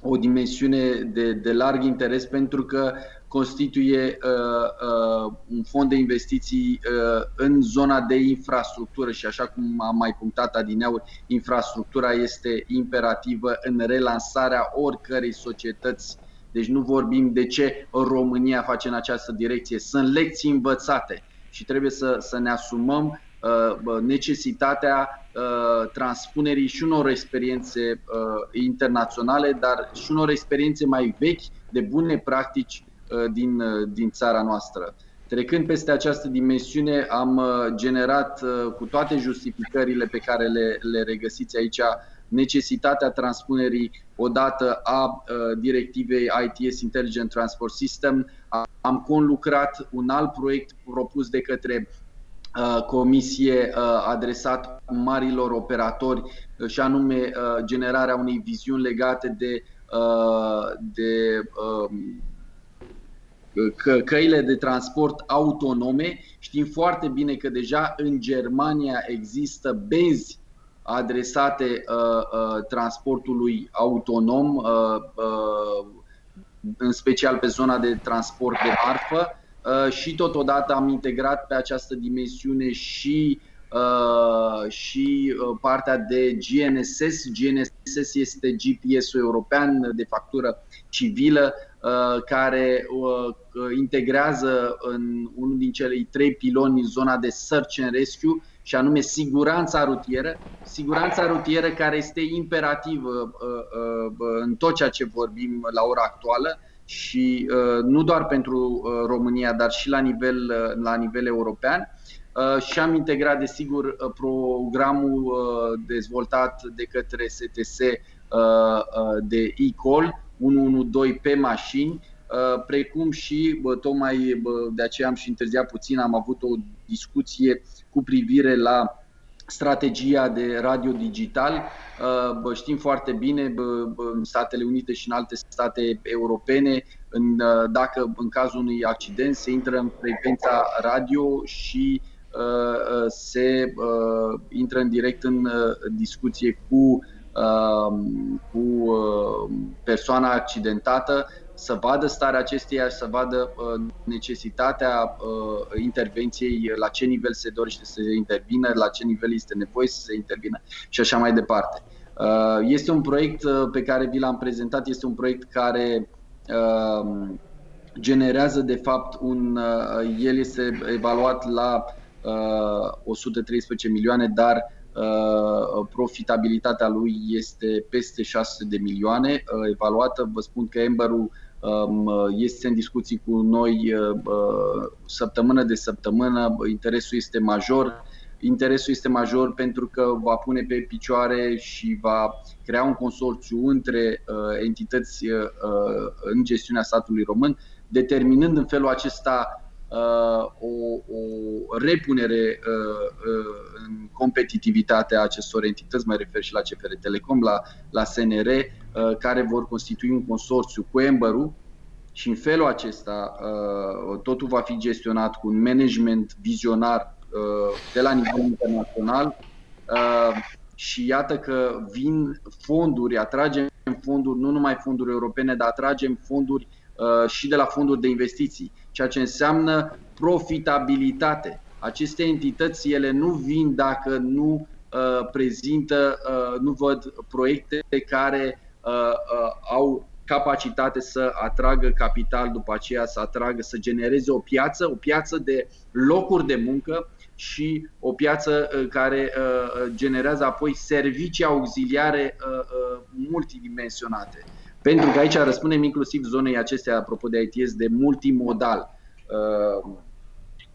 o dimensiune de, de larg interes pentru că constituie uh, uh, un fond de investiții uh, în zona de infrastructură și așa cum am mai punctat adineauri, infrastructura este imperativă în relansarea oricărei societăți. Deci nu vorbim de ce România face în această direcție. Sunt lecții învățate și trebuie să, să ne asumăm Uh, necesitatea uh, transpunerii și unor experiențe uh, internaționale, dar și unor experiențe mai vechi de bune practici din, din țara noastră. Trecând peste această dimensiune, am generat cu toate justificările pe care le, le regăsiți aici necesitatea transpunerii odată a directivei ITS Intelligent Transport System. Am conlucrat un alt proiect propus de către Uh, comisie uh, adresat marilor operatori uh, și anume generarea unei viziuni legate de, de um, căile de transport autonome. Știm foarte bine că deja în Germania există benzi adresate transportului autonom, în special pe zona de transport de marfă și totodată am integrat pe această dimensiune și și partea de GNSS. GNSS este GPS-ul european de factură civilă care integrează în unul din cele trei piloni zona de search and rescue și anume siguranța rutieră, siguranța rutieră care este imperativă în tot ceea ce vorbim la ora actuală și nu doar pentru România, dar și la nivel, la nivel european. Și am integrat, desigur, programul dezvoltat de către STS de e-call 112 pe mașini, precum și, tocmai de aceea am și întârziat puțin, am avut o discuție cu privire la strategia de radio digital. Bă, știm foarte bine bă, în Statele Unite și în alte state europene, în, dacă în cazul unui accident se intră în frecvența radio și uh, se uh, intră în direct în uh, discuție cu, cu persoana accidentată să vadă starea acesteia, să vadă uh, necesitatea uh, intervenției, la ce nivel se dorește să intervină, la ce nivel este nevoie să se intervină și așa mai departe. Uh, este un proiect pe care vi l-am prezentat, este un proiect care generează de fapt un, el este evaluat la 113 milioane, dar profitabilitatea lui este peste 600 de milioane evaluată. Vă spun că Emberul Um, este în discuții cu noi uh, uh, săptămână de săptămână, interesul este major. Interesul este major pentru că va pune pe picioare și va crea un consorțiu între uh, entități în gestiunea statului român, determinând în felul acesta o, o repunere în competitivitatea acestor entități, mă refer și la CFR Telecom, la, la SNR, Uh, care vor constitui un consorțiu cu Ember și în felul acesta uh, totul va fi gestionat cu un management vizionar uh, de la nivel internațional și iată că vin fonduri, atragem fonduri, nu numai fonduri europene, dar atragem fonduri și de la fonduri de investiții, ceea ce înseamnă profitabilitate. Aceste entități, ele nu vin dacă nu prezintă, nu văd proiecte care Uh, uh, au capacitate să atragă capital, după aceea să atragă, să genereze o piață, o piață de locuri de muncă și o piață uh, care generează apoi servicii auxiliare multidimensionate. Pentru că aici răspundem inclusiv zonei acestea, apropo de ITS, de multimodal,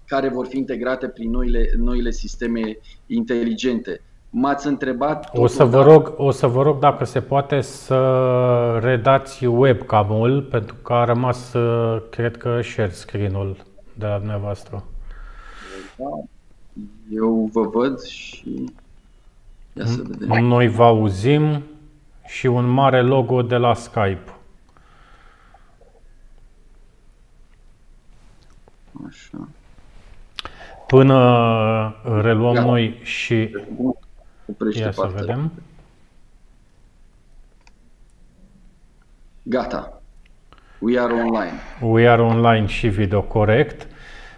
care vor fi integrate prin noile, noile sisteme inteligente. M-ați întrebat... O să, vă rog, o să vă rog dacă se poate să redați webcam-ul, pentru că a rămas, uh, cred că, share screen-ul de la dumneavoastră. Eu vă văd și... Ia să vedem. Noi vă auzim și un mare logo de la Skype. Așa. Până reluăm Gata. noi și Oprește Ia să vedem. Gata. We are online. We are online și video corect.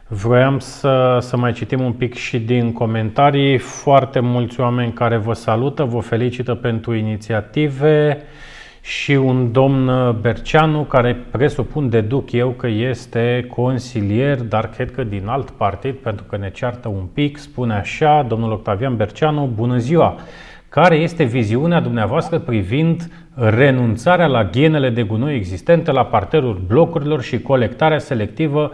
Vroiam să, să mai citim un pic și din comentarii. Foarte mulți oameni care vă salută, vă felicită pentru inițiative și un domn Berceanu care presupun, deduc eu că este consilier, dar cred că din alt partid, pentru că ne ceartă un pic, spune așa, domnul Octavian Berceanu, bună ziua! Care este viziunea dumneavoastră privind renunțarea la ghenele de gunoi existente la parterul blocurilor și colectarea selectivă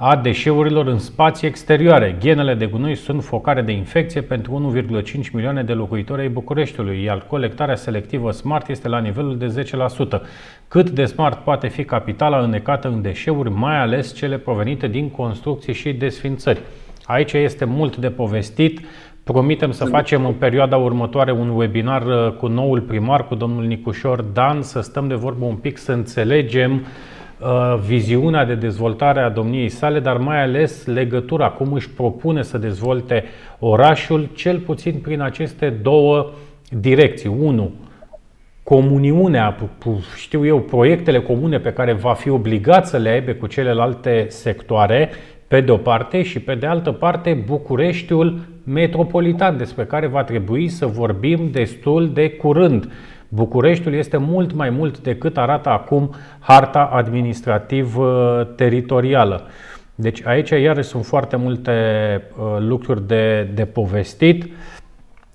a deșeurilor în spații exterioare. Ghenele de gunoi sunt focare de infecție pentru 1,5 milioane de locuitori ai Bucureștiului, iar colectarea selectivă smart este la nivelul de 10%. Cât de smart poate fi capitala înnecată în deșeuri, mai ales cele provenite din construcții și desfințări? Aici este mult de povestit. Promitem să facem în perioada următoare un webinar uh, cu noul primar, cu domnul Nicușor Dan, să stăm de vorbă un pic, să înțelegem uh, viziunea de dezvoltare a domniei sale, dar mai ales legătura, cum își propune să dezvolte orașul, cel puțin prin aceste două direcții. Unu, comuniunea, știu eu, proiectele comune pe care va fi obligat să le aibă cu celelalte sectoare, pe de o parte, și pe de altă parte Bucureștiul metropolitan, despre care va trebui să vorbim destul de curând. Bucureștiul este mult mai mult decât arată acum harta administrativ-teritorială. Deci aici iarăși sunt foarte multe uh, lucruri de, de povestit.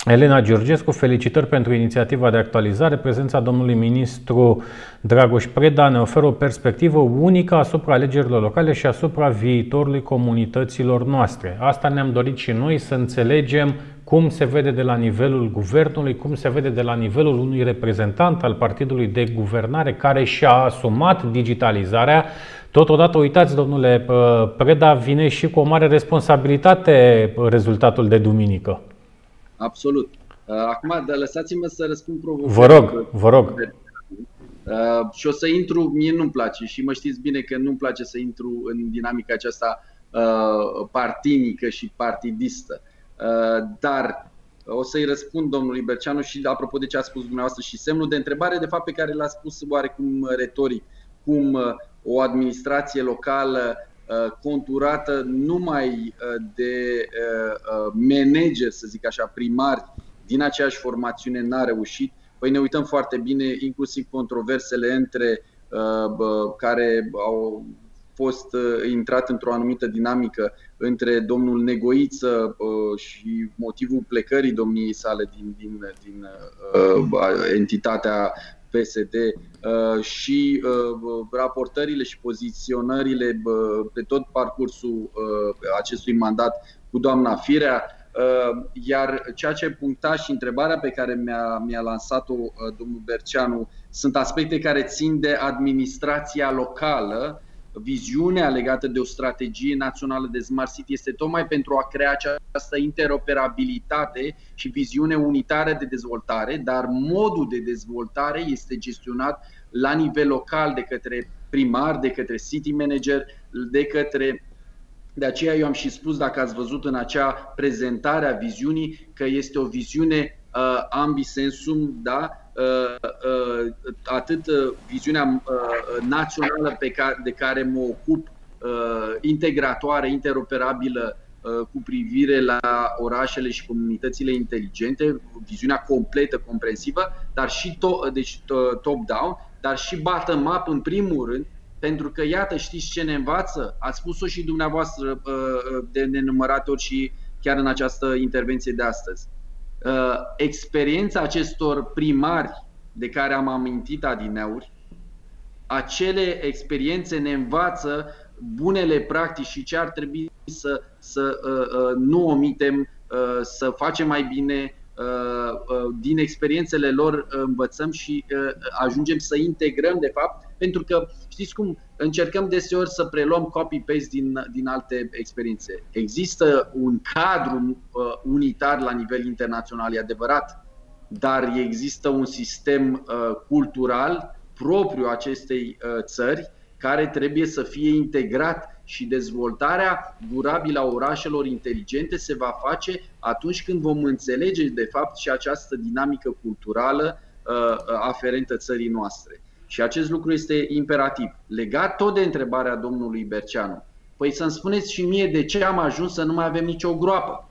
Elena Georgescu, felicitări pentru inițiativa de actualizare. Prezența domnului ministru Dragoș Preda ne oferă o perspectivă unică asupra alegerilor locale și asupra viitorului comunităților noastre. Asta ne-am dorit și noi să înțelegem cum se vede de la nivelul guvernului, cum se vede de la nivelul unui reprezentant al partidului de guvernare care și-a asumat digitalizarea. Totodată, uitați, domnule Preda, vine și cu o mare responsabilitate rezultatul de duminică. Absolut. Uh, acum, lăsați-mă să răspund provocării. Vă rog, vă rog. Uh, și o să intru, mie nu-mi place și mă știți bine că nu-mi place să intru în dinamica aceasta uh, partinică și partidistă. Uh, dar o să-i răspund domnului Berceanu și apropo de ce a spus dumneavoastră și semnul de întrebare, de fapt, pe care l-a spus oarecum retoric, cum uh, o administrație locală Uh, conturată numai uh, de uh, manager, să zic așa, primari din aceeași formațiune n-a reușit. Păi ne uităm foarte bine, inclusiv controversele între care au fost intrat într-o anumită dinamică între domnul Negoiță și motivul plecării domniei sale din, din, din entitatea PSD uh, și uh, raportările și poziționările pe tot parcursul uh, acestui mandat cu doamna Firea. Iar ceea ce puncta și întrebarea pe care mi-a, mi-a lansat-o domnul Berceanu sunt aspecte care țin de administrația locală viziunea legată de o strategie națională de Smart City este tocmai pentru a crea această interoperabilitate și viziune unitară de dezvoltare, dar modul de dezvoltare este gestionat la nivel local de către primar, de către city manager, de către de aceea eu am și spus, dacă ați văzut în acea prezentare a viziunii, că este o viziune uh, ambisensum, da? Uh, uh, atât uh, viziunea națională pe care, de care mă ocup, integratoare, interoperabilă cu privire la orașele și comunitățile inteligente, viziunea completă, comprensivă, dar și to- deci top-down, dar și bottom-up în primul rând, pentru că, iată, știți ce ne învață? Ați spus-o și dumneavoastră de nenumărate ori și chiar în această intervenție de astăzi. Uh, experiența acestor primari de care am amintit adineauri, acele experiențe ne învață bunele practici și ce ar trebui să, să uh, uh, nu omitem, uh, să facem mai bine, uh, uh, din experiențele lor învățăm și ajungem să integrăm, de fapt, pentru că știți cum încercăm deseori să preluăm copy-paste din, din alte experiențe. Există un cadru uh, unitar la nivel internațional, e adevărat, dar există un sistem uh, cultural propriu acestei uh, țări care trebuie să fie integrat și dezvoltarea durabilă a orașelor inteligente se va face atunci când vom înțelege de fapt și această dinamică culturală uh, aferentă țării noastre. Și acest lucru este imperativ. Legat tot de întrebarea domnului Berceanu. Păi să-mi spuneți și mie de ce am ajuns să nu mai avem nicio groapă.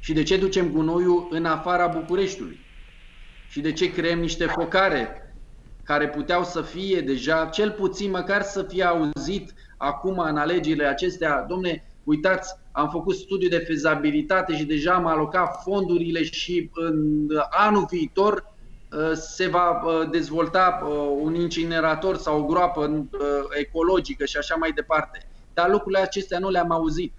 Și de ce ducem gunoiul în afara Bucureștiului. Și de ce creăm niște focare care puteau să fie deja, cel puțin măcar să fie auzit acum în alegerile acestea. Domne, uitați, am făcut studiu de fezabilitate și deja am alocat fondurile și în anul viitor Uh, se va uh, dezvolta uh, un incinerator sau o groapă ecologică și așa mai departe. Dar lucrurile acestea nu le-am auzit.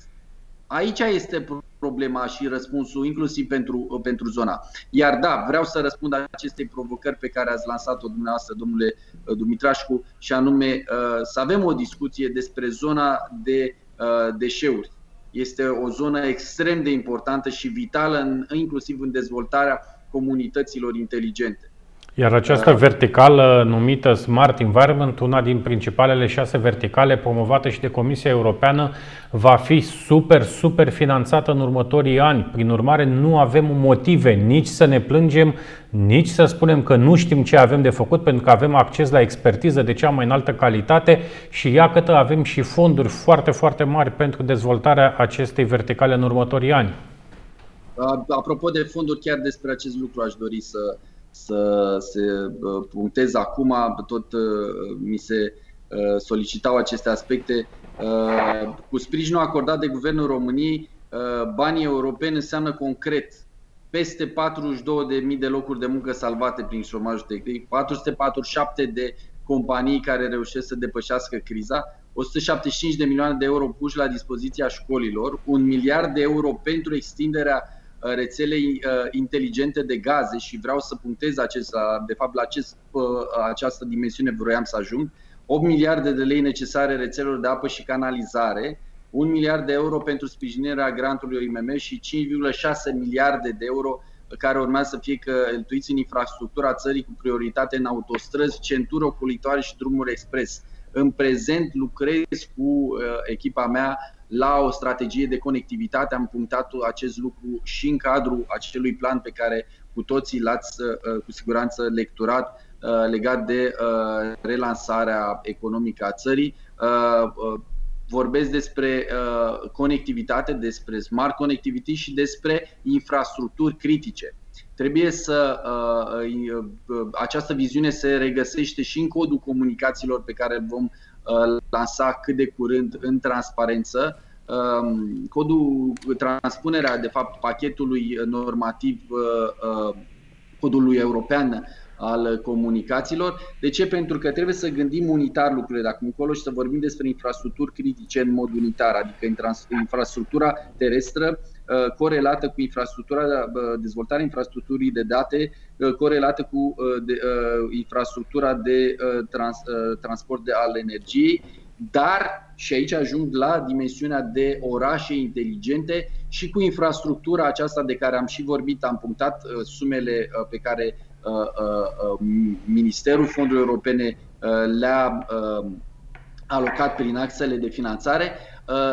Aici este problema și răspunsul, inclusiv pentru, pentru zona. Iar da, vreau să răspund acestei provocări pe care ați lansat-o dumneavoastră, domnule Dumitrașcu, și anume să avem o discuție despre zona de deșeuri. Este o zonă extrem de importantă și vitală, în, inclusiv în dezvoltarea comunităților inteligente. Iar această verticală numită Smart Environment, una din principalele șase verticale promovate și de Comisia Europeană, va fi super, super finanțată în următorii ani. Prin urmare, nu avem motive nici să ne plângem, nici să spunem că nu știm ce avem de făcut, pentru că avem acces la expertiză de cea mai înaltă calitate și iată avem și fonduri foarte, foarte mari pentru dezvoltarea acestei verticale în următorii ani. Apropo de fonduri, chiar despre acest lucru aș dori să, să se punctez acum, tot uh, mi se uh, solicitau aceste aspecte. Uh, cu sprijinul acordat de Guvernul României, banii europeni înseamnă concret peste 42.000 de locuri de muncă salvate prin șomajul tehnic, 447 de companii care reușesc să depășească criza, 175 de milioane de euro puși la dispoziția școlilor, un miliard de euro pentru extinderea Uh, rețelei uh, inteligente de gaze și vreau să punctez acest, de fapt la acest, uh, această dimensiune vroiam să ajung, 8 miliarde de lei necesare rețelelor de apă și canalizare, 1 miliard de euro pentru sprijinirea grantului OIMM și 5,6 miliarde de euro care urmează să fie cheltuiți în infrastructura țării cu prioritate în autostrăzi, centuri ocolitoare și drumuri expres. În prezent lucrez cu echipa mea la o strategie de conectivitate. Am punctat acest lucru și în cadrul acelui plan pe care cu toții l-ați uh, cu siguranță lecturat uh, legat de uh, relansarea economică a țării. Vorbesc despre conectivitate, despre smart connectivity și despre infrastructuri critice. Trebuie să această viziune se regăsește și în codul comunicațiilor pe care îl vom Uh, lansa cât de curând în transparență. Um, codul, transpunerea, de fapt, pachetului normativ uh, uh, codului european al comunicațiilor. De ce? Pentru că trebuie să gândim unitar lucrurile de acum încolo și să vorbim despre infrastructuri critice în mod unitar, adică infrastructura terestră Uh, corelată cu infrastructura, uh, dezvoltarea infrastructurii de date, uh, corelată cu de, infrastructura de trans, transport de al energiei, dar și aici ajung la dimensiunea de orașe inteligente și cu infrastructura aceasta de care am și vorbit, am punctat sumele pe care Ministerul Fondurilor Europene le-a alocat prin axele de finanțare,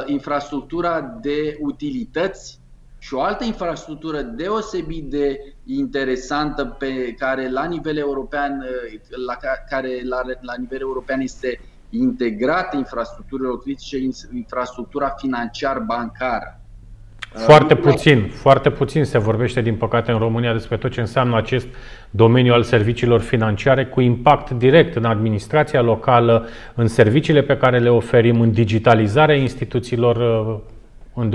infrastructura de utilități și o altă infrastructură deosebit de interesantă pe care la nivel european, la care la, la nivel european este integrată infrastructurile critice, infrastructura financiar-bancară. Foarte puțin, foarte puțin se vorbește, din păcate, în România despre tot ce înseamnă acest domeniu al serviciilor financiare cu impact direct în administrația locală, în serviciile pe care le oferim, în digitalizarea instituțiilor în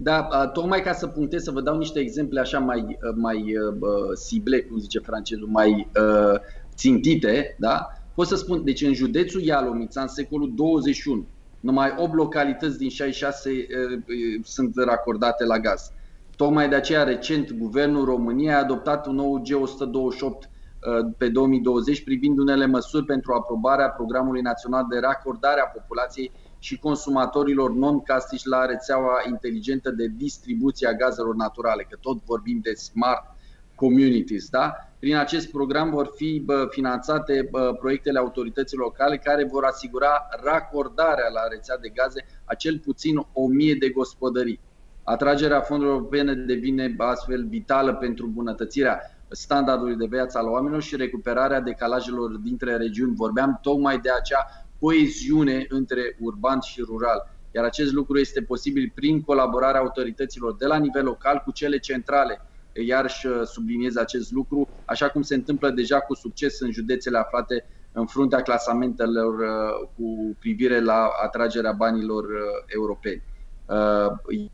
deosebi. Da, tocmai ca să punctez, să vă dau niște exemple așa mai, mai uh, sible, cum zice francezul, mai uh, țintite, da? Pot să spun, deci în județul Ialomița, în secolul 21, numai 8 localități din 66 uh, sunt racordate la gaz. Tocmai de aceea, recent, Guvernul României a adoptat un nou G128 pe 2020 privind unele măsuri pentru aprobarea programului național de racordare a populației și consumatorilor non-castici la rețeaua inteligentă de distribuție a gazelor naturale, că tot vorbim de smart communities. Da? Prin acest program vor fi bă, finanțate bă, proiectele autorităților locale care vor asigura racordarea la rețea de gaze a cel puțin 1000 de gospodării. Atragerea fondurilor europene devine astfel vitală pentru bunătățirea standardului de viață al oamenilor și recuperarea decalajelor dintre regiuni. Vorbeam tocmai de acea coeziune între urban și rural. Iar acest lucru este posibil prin colaborarea autorităților de la nivel local cu cele centrale. Iarăși uh, subliniez acest lucru, așa cum se întâmplă deja cu succes în județele aflate în fruntea clasamentelor uh, cu privire la atragerea banilor uh, europeni.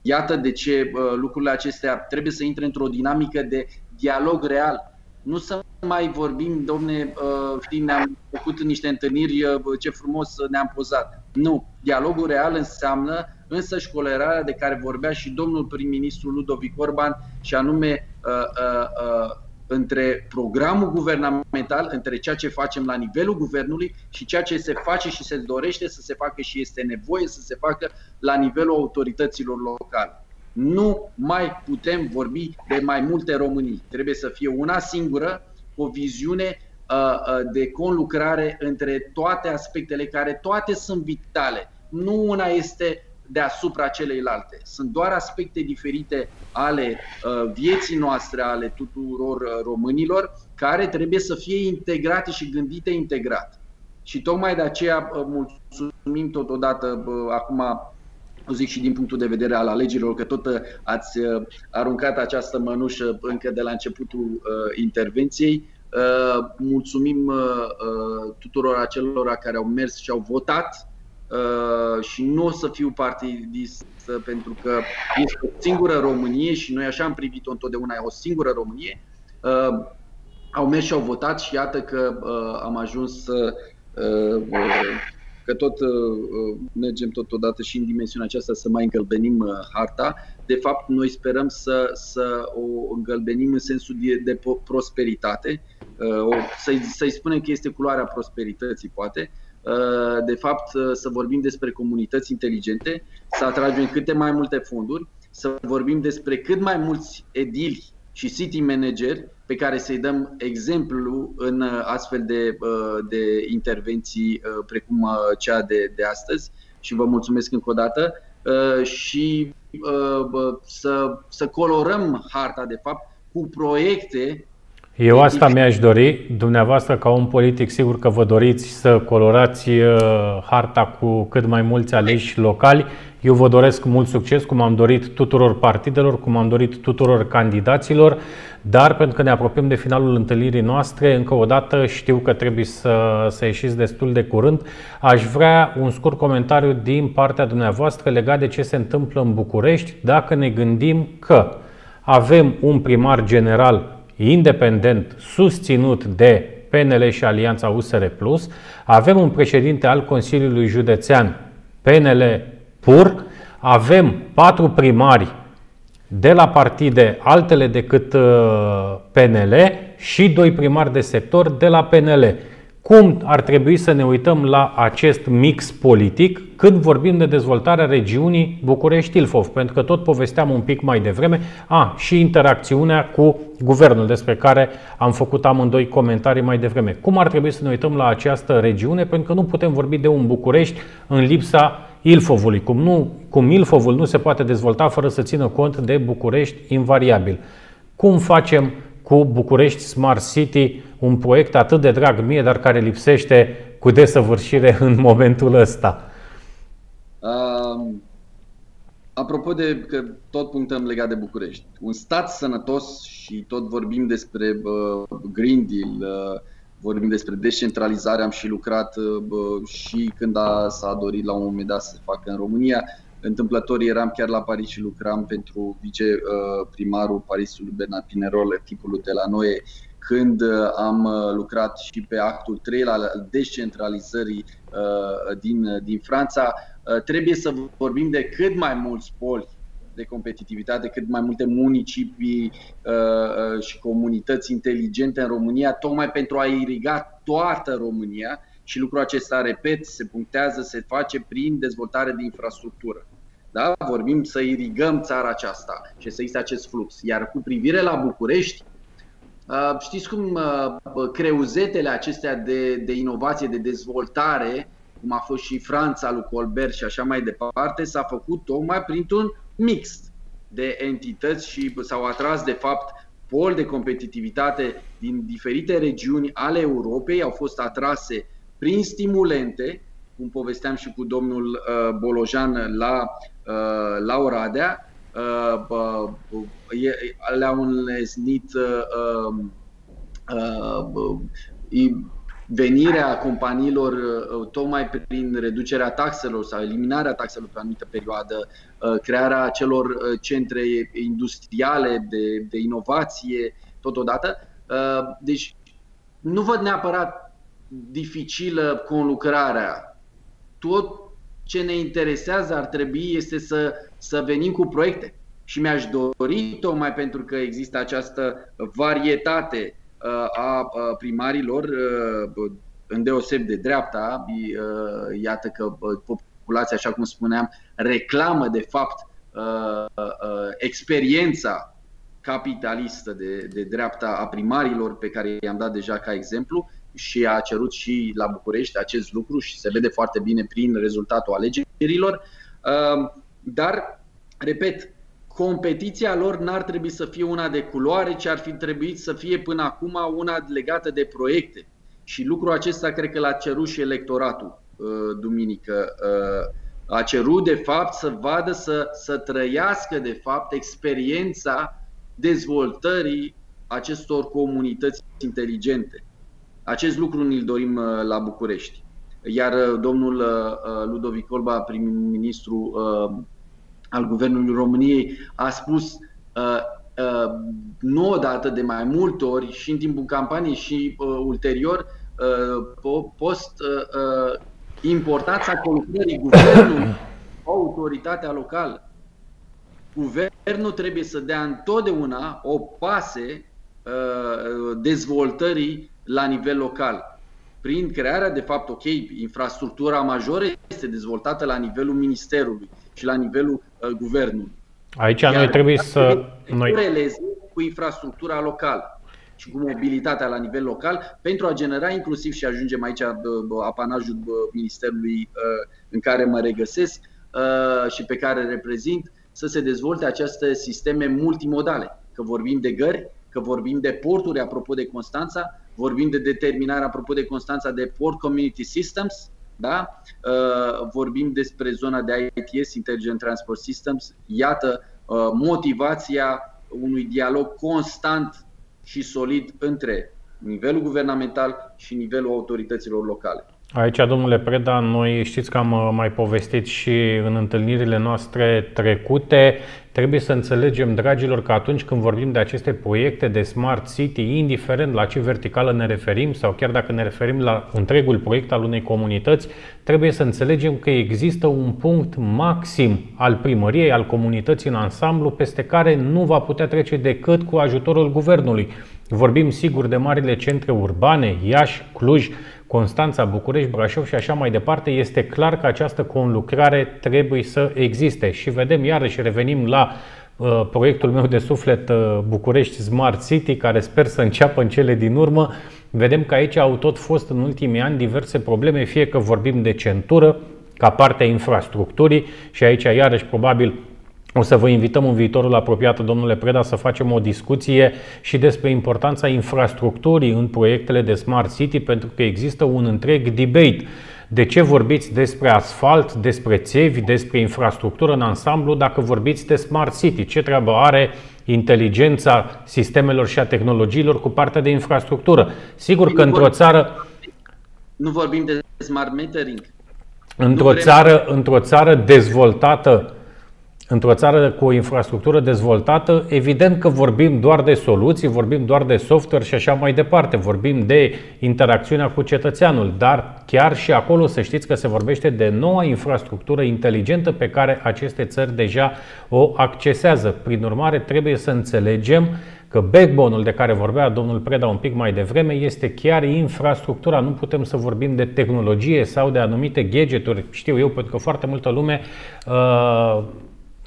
Iată de ce lucrurile acestea trebuie să intre într-o dinamică de dialog real nu să mai vorbim, domne, uh, știi, ne-am făcut niște întâlniri, uh, ce frumos ne-am pozat. Nu. Dialogul real înseamnă însă școlerarea de care vorbea și domnul prim-ministru Ludovic Orban și anume uh, uh, uh, între programul guvernamental, între ceea ce facem la nivelul guvernului și ceea ce se face și se dorește să se facă și este nevoie să se facă la nivelul autorităților locale. Nu mai putem vorbi de mai multe Românii. Trebuie să fie una singură, o viziune de conlucrare între toate aspectele care toate sunt vitale. Nu una este deasupra celeilalte. Sunt doar aspecte diferite ale uh, vieții noastre, ale tuturor uh, românilor, care trebuie să fie integrate și gândite integrat. Și tocmai de aceea uh, mulțumim totodată acum o zic și din punctul de vedere al alegerilor, că tot ați aruncat această mănușă încă de la începutul uh, intervenției. Uh, mulțumim uh, tuturor acelora care au mers și au votat Uh, și nu o să fiu partidist pentru că este o singură Românie și noi așa am privit-o întotdeauna, o singură Românie. Uh, au mers și au votat și iată că uh, am ajuns să că tot mergem totodată și în dimensiunea aceasta să mai îngălbenim harta. De fapt, noi sperăm să, să o îngălbenim în sensul de, de prosperitate, să-i, să-i spunem că este culoarea prosperității, poate, Uh, de fapt uh, să vorbim despre comunități inteligente, să atragem câte mai multe fonduri, să vorbim despre cât mai mulți edili și city manageri pe care să-i dăm exemplu în uh, astfel de, de intervenții precum cea de, de astăzi. Și vă mulțumesc încă o dată și să, să colorăm harta de fapt cu proiecte. Eu asta mi-aș dori, dumneavoastră ca un politic, sigur că vă doriți să colorați uh, harta cu cât mai mulți aleși locali. Eu vă doresc mult succes, cum am dorit tuturor partidelor, cum am dorit tuturor candidaților, dar pentru că ne apropiem de finalul întâlnirii noastre, încă o dată știu că trebuie să, să ieșiți destul de curând. Aș vrea un scurt comentariu din partea dumneavoastră legat de ce se întâmplă în București, dacă ne gândim că avem un primar general independent susținut de PNL și Alianța USR Plus, avem un președinte al Consiliului Județean PNL pur, avem patru primari de la partide altele decât uh, PNL și doi primari de sector de la PNL cum ar trebui să ne uităm la acest mix politic când vorbim de dezvoltarea regiunii București-Ilfov, pentru că tot povesteam un pic mai devreme, a, și interacțiunea cu guvernul, despre care am făcut amândoi comentarii mai devreme. Cum ar trebui să ne uităm la această regiune, pentru că nu putem vorbi de un București în lipsa Ilfovului, cum, nu, cum Ilfovul nu se poate dezvolta fără să țină cont de București invariabil. Cum facem cu București Smart City, un proiect atât de drag mie, dar care lipsește cu desăvârșire în momentul ăsta. Uh, apropo de că tot punctăm legat de București, un stat sănătos și tot vorbim despre uh, Green Deal, uh, vorbim despre descentralizare, am și lucrat uh, și când a, s-a dorit la un moment dat să se facă în România, Întâmplător eram chiar la Paris și lucram pentru viceprimarul Parisului Bernard Pinerol, tipul de la noi, când uh, am uh, lucrat și pe actul 3 la descentralizării uh, din, din Franța. Trebuie să vorbim de cât mai mulți poli de competitivitate, cât mai multe municipii și comunități inteligente în România, tocmai pentru a iriga toată România și lucrul acesta, repet, se punctează, se face prin dezvoltare de infrastructură. Da? Vorbim să irigăm țara aceasta și să existe acest flux. Iar cu privire la București, uh, știți cum uh, creuzetele acestea de, de inovație, de dezvoltare, cum a fost și Franța lui Colbert și așa mai departe, s-a făcut tocmai printr-un mix de entități și s-au atras de fapt pol de competitivitate din diferite regiuni ale Europei, au fost atrase prin stimulente, cum povesteam și cu domnul uh, Bolojan la, uh, la Oradea, uh, le-au înlesnit um, venirea companiilor tocmai prin reducerea taxelor sau eliminarea taxelor pe o anumită perioadă, crearea celor centre industriale de, de inovație totodată. Deci nu văd neapărat dificilă conlucrarea. Tot ce ne interesează ar trebui este să, să venim cu proiecte. Și mi-aș dori, tocmai pentru că există această varietate uh, a primarilor, uh, îndeoseb de dreapta, uh, iată că populația, așa cum spuneam, reclamă de fapt experiența capitalistă de, de dreapta a primarilor pe care i-am dat deja ca exemplu și a cerut și la București acest lucru și se vede foarte bine prin rezultatul alegerilor. Dar, repet, competiția lor n-ar trebui să fie una de culoare, ci ar fi trebuit să fie până acum una legată de proiecte. Și lucrul acesta cred că l-a cerut și electoratul uh, duminică. Uh, a cerut de fapt să vadă, să, să trăiască de fapt experiența dezvoltării acestor comunități inteligente. Acest lucru ne-l dorim uh, la București. Iar domnul Ludovic Olba, prim-ministru al Guvernului României a spus uh, uh, nu odată, de mai multe ori, și în timpul campaniei și uh, ulterior, uh, post uh, uh, importanța conlucrării guvernului cu autoritatea locală. Guvernul trebuie să dea întotdeauna o pase uh, dezvoltării la nivel local. Prin crearea, de fapt, ok, infrastructura majoră este dezvoltată la nivelul ministerului și la nivelul uh, guvernului. Aici Iar noi trebuie să... Noi... cu infrastructura locală și cu mobilitatea la nivel local pentru a genera inclusiv și ajungem aici apanajul ministerului uh, în care mă regăsesc uh, și pe care reprezint să se dezvolte aceste sisteme multimodale. Că vorbim de gări, că vorbim de porturi, apropo de Constanța, vorbim de determinare, apropo de Constanța, de Port Community Systems, da? Uh, vorbim despre zona de ITS, Intelligent Transport Systems. Iată uh, motivația unui dialog constant și solid între nivelul guvernamental și nivelul autorităților locale. Aici, domnule Preda, noi știți că am uh, mai povestit și în întâlnirile noastre trecute. Trebuie să înțelegem, dragilor, că atunci când vorbim de aceste proiecte de Smart City, indiferent la ce verticală ne referim sau chiar dacă ne referim la întregul proiect al unei comunități, trebuie să înțelegem că există un punct maxim al primăriei, al comunității în ansamblu, peste care nu va putea trece decât cu ajutorul guvernului. Vorbim sigur de marile centre urbane, Iași, Cluj, Constanța, București, Brașov și așa mai departe, este clar că această conlucrare trebuie să existe. Și vedem, iarăși revenim la uh, proiectul meu de suflet uh, București Smart City, care sper să înceapă în cele din urmă. Vedem că aici au tot fost în ultimii ani diverse probleme, fie că vorbim de centură, ca parte a infrastructurii și aici iarăși probabil o să vă invităm în viitorul apropiat, domnule Preda, să facem o discuție și despre importanța infrastructurii în proiectele de Smart City, pentru că există un întreg debate. De ce vorbiți despre asfalt, despre țevi, despre infrastructură în ansamblu dacă vorbiți de Smart City? Ce treabă are inteligența sistemelor și a tehnologiilor cu partea de infrastructură? Sigur că într-o țară... Nu vorbim de smart metering. Într-o țară, într-o țară dezvoltată Într-o țară cu o infrastructură dezvoltată, evident că vorbim doar de soluții, vorbim doar de software și așa mai departe, vorbim de interacțiunea cu cetățeanul, dar chiar și acolo să știți că se vorbește de noua infrastructură inteligentă pe care aceste țări deja o accesează. Prin urmare, trebuie să înțelegem că backbone-ul de care vorbea domnul Preda un pic mai devreme este chiar infrastructura. Nu putem să vorbim de tehnologie sau de anumite gadgeturi. Știu eu, pentru că foarte multă lume uh,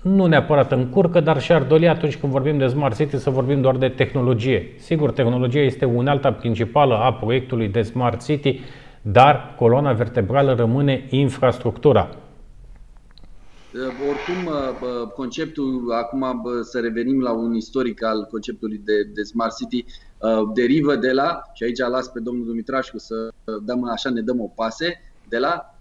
nu neapărat încurcă, dar și-ar dori atunci când vorbim de Smart City să vorbim doar de tehnologie. Sigur, tehnologia este unealta principală a proiectului de Smart City, dar coloana vertebrală rămâne infrastructura. Oricum, conceptul, acum să revenim la un istoric al conceptului de, de Smart City, derivă de la, și aici las pe domnul Dumitrașcu să dăm așa, ne dăm o pase, de la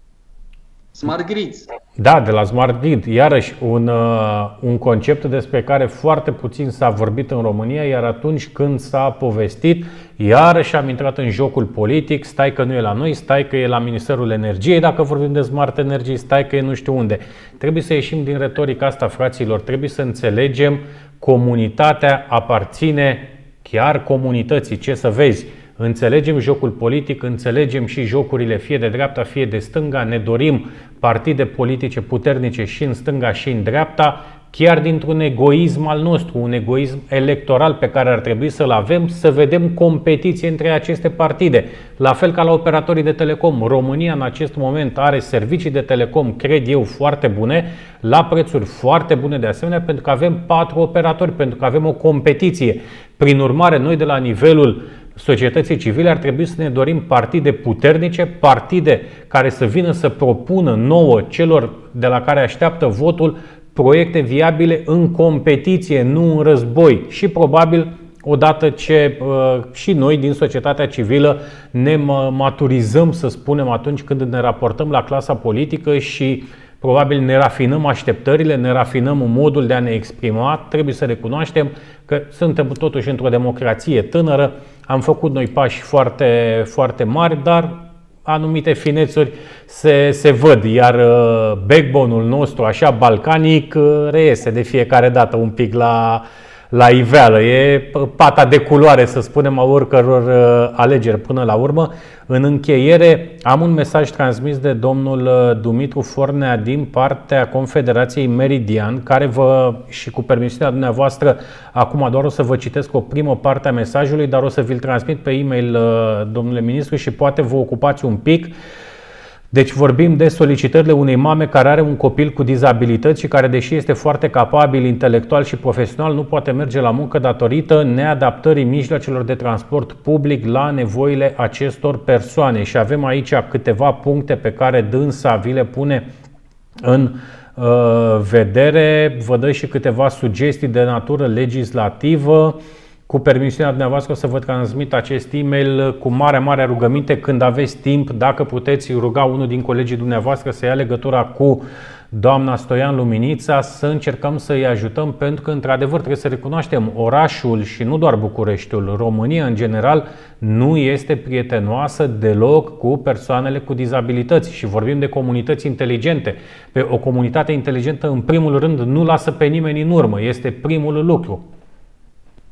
Smart Grids. Da, de la Smart Grid. Iarăși, un, uh, un concept despre care foarte puțin s-a vorbit în România, iar atunci când s-a povestit, iarăși am intrat în jocul politic, stai că nu e la noi, stai că e la Ministerul Energiei, dacă vorbim de Smart Energy, stai că e nu știu unde. Trebuie să ieșim din retorica asta, fraților, trebuie să înțelegem comunitatea aparține chiar comunității. Ce să vezi? Înțelegem jocul politic, înțelegem și jocurile fie de dreapta, fie de stânga, ne dorim partide politice puternice și în stânga și în dreapta. chiar dintr-un egoism al nostru, un egoism electoral pe care ar trebui să-l avem, să vedem competiție între aceste partide. La fel ca la operatorii de telecom. România în acest moment are servicii de telecom, cred eu, foarte bune, la prețuri foarte bune de asemenea, pentru că avem patru operatori, pentru că avem o competiție. Prin urmare, noi de la nivelul societății civile ar trebui să ne dorim partide puternice, partide care să vină să propună nouă celor de la care așteaptă votul proiecte viabile în competiție, nu în război. Și probabil odată ce uh, și noi din societatea civilă ne maturizăm, să spunem, atunci când ne raportăm la clasa politică și probabil ne rafinăm așteptările, ne rafinăm modul de a ne exprima, trebuie să recunoaștem că suntem totuși într-o democrație tânără, am făcut noi pași foarte, foarte mari, dar anumite finețuri se, se văd, iar uh, backbone-ul nostru, așa balcanic, uh, reiese de fiecare dată un pic la, la iveală. E pata de culoare, să spunem, a oricăror uh, alegeri până la urmă. În încheiere, am un mesaj transmis de domnul uh, Dumitru Fornea din partea Confederației Meridian, care vă, și cu permisiunea dumneavoastră, acum doar o să vă citesc o primă parte a mesajului, dar o să vi-l transmit pe e-mail, uh, domnule ministru, și poate vă ocupați un pic. Deci vorbim de solicitările unei mame care are un copil cu dizabilități și care, deși este foarte capabil intelectual și profesional, nu poate merge la muncă datorită neadaptării mijloacelor de transport public la nevoile acestor persoane. Și avem aici câteva puncte pe care dânsa vi le pune în uh, vedere. Vă dă și câteva sugestii de natură legislativă. Uh, cu permisiunea dumneavoastră o să vă transmit acest e-mail cu mare, mare rugăminte. Când aveți timp, dacă puteți ruga unul din colegii dumneavoastră să ia legătura cu doamna Stoian Luminița, să încercăm să-i ajutăm, pentru că, într-adevăr, trebuie să recunoaștem, orașul și nu doar Bucureștiul, România în general, nu este prietenoasă deloc cu persoanele cu dizabilități. Și vorbim de comunități inteligente. Pe o comunitate inteligentă, în primul rând, nu lasă pe nimeni în urmă, este primul lucru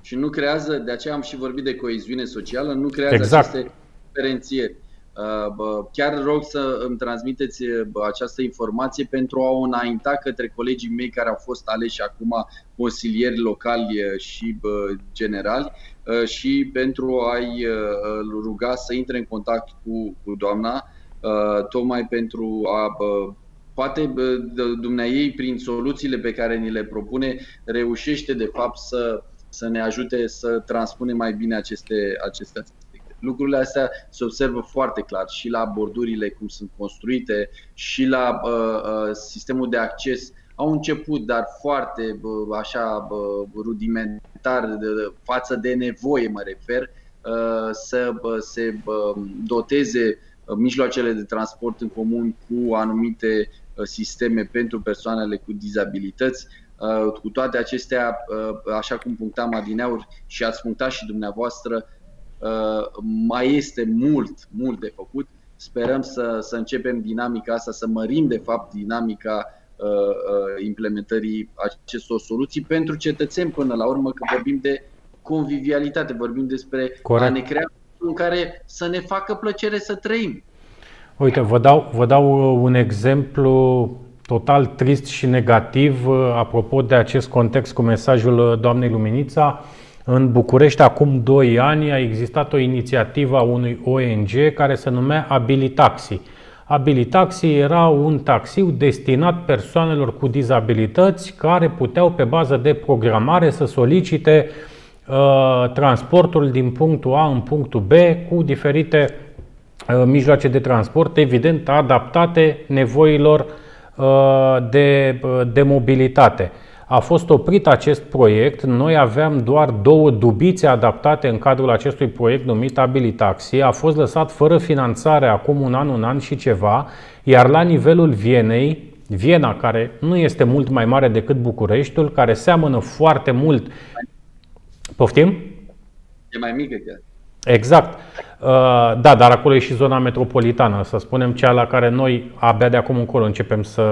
și nu creează, de aceea am și vorbit de coeziune socială, nu creează exact. aceste diferențieri. Uh, chiar rog să îmi transmiteți această informație pentru a o înainta către colegii mei care au fost aleși acum consilieri locali și generali uh, și pentru a-i uh, ruga să intre în contact cu, cu doamna, tocmai pentru a poate dumneai prin soluțiile pe care ni le propune reușește de fapt să să ne ajute să transpunem mai bine aceste, aceste aspecte. Lucrurile astea se observă foarte clar și la bordurile cum sunt construite și la uh, uh, sistemul de acces. Au început, dar foarte uh, așa uh, rudimentar de, față de nevoie, mă refer, uh, să uh, se uh, doteze mijloacele de transport în comun cu anumite sisteme pentru persoanele cu dizabilități. Uh, cu toate acestea, uh, așa cum punctam adineauri și ați punctat și dumneavoastră, uh, mai este mult, mult de făcut. Sperăm să, să începem dinamica asta, să mărim de fapt dinamica implementării acestor soluții pentru cetățeni până la urmă, că vorbim de convivialitate, vorbim despre Corect. a ne crea în care să ne facă plăcere să trăim. Uite, vă dau, vă dau un exemplu total trist și negativ uh, apropo de acest context cu mesajul uh, doamnei Luminița. În București, acum 2 ani, a existat o inițiativă a unui ONG care se numea Abilitaxi. Abilitaxi era un taxiu destinat persoanelor cu dizabilități care puteau, pe bază de programare, să solicite uh, transportul din punctul A în punctul B cu diferite uh, mijloace de transport, evident adaptate nevoilor uh, Uh, de, uh, de mobilitate. A fost oprit acest proiect, noi aveam doar două dubițe adaptate în cadrul acestui proiect numit Abilitaxi, a fost lăsat fără finanțare acum un an, un an și ceva, iar la nivelul Vienei, Viena, care nu este mult mai mare decât Bucureștiul, care seamănă foarte mult. Poftim? E mai mică chiar. Exact. Uh, da, dar acolo e și zona metropolitană, să spunem, cea la care noi abia de acum încolo începem să,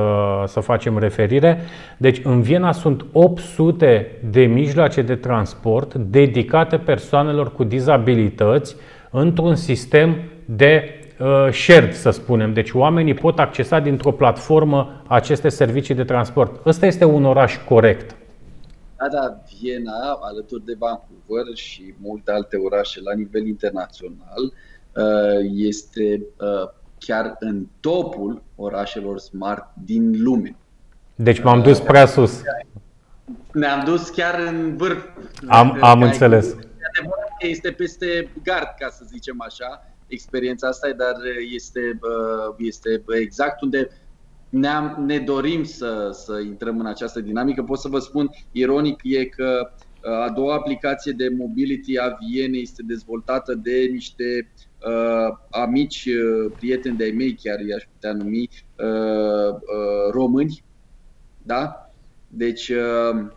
să facem referire. Deci în Viena sunt 800 de mijloace de transport dedicate persoanelor cu dizabilități într-un sistem de uh, shared, să spunem. Deci oamenii pot accesa dintr-o platformă aceste servicii de transport. Ăsta este un oraș corect. Da, da, Viena, alături de Vancouver și multe alte orașe la nivel internațional, uh, este uh, chiar în topul orașelor smart din lume. Deci m-am dus prea sus. Ne-am dus chiar în vârf. Am, am înțeles. Este peste gard, ca să zicem așa, experiența asta, dar este, este exact unde ne-am, ne dorim să, să intrăm în această dinamică. Pot să vă spun, ironic e că a doua aplicație de mobility a Vienei este dezvoltată de niște uh, amici, uh, prieteni de-ai mei, chiar i-aș putea numi, uh, uh, români. Da? Deci, uh,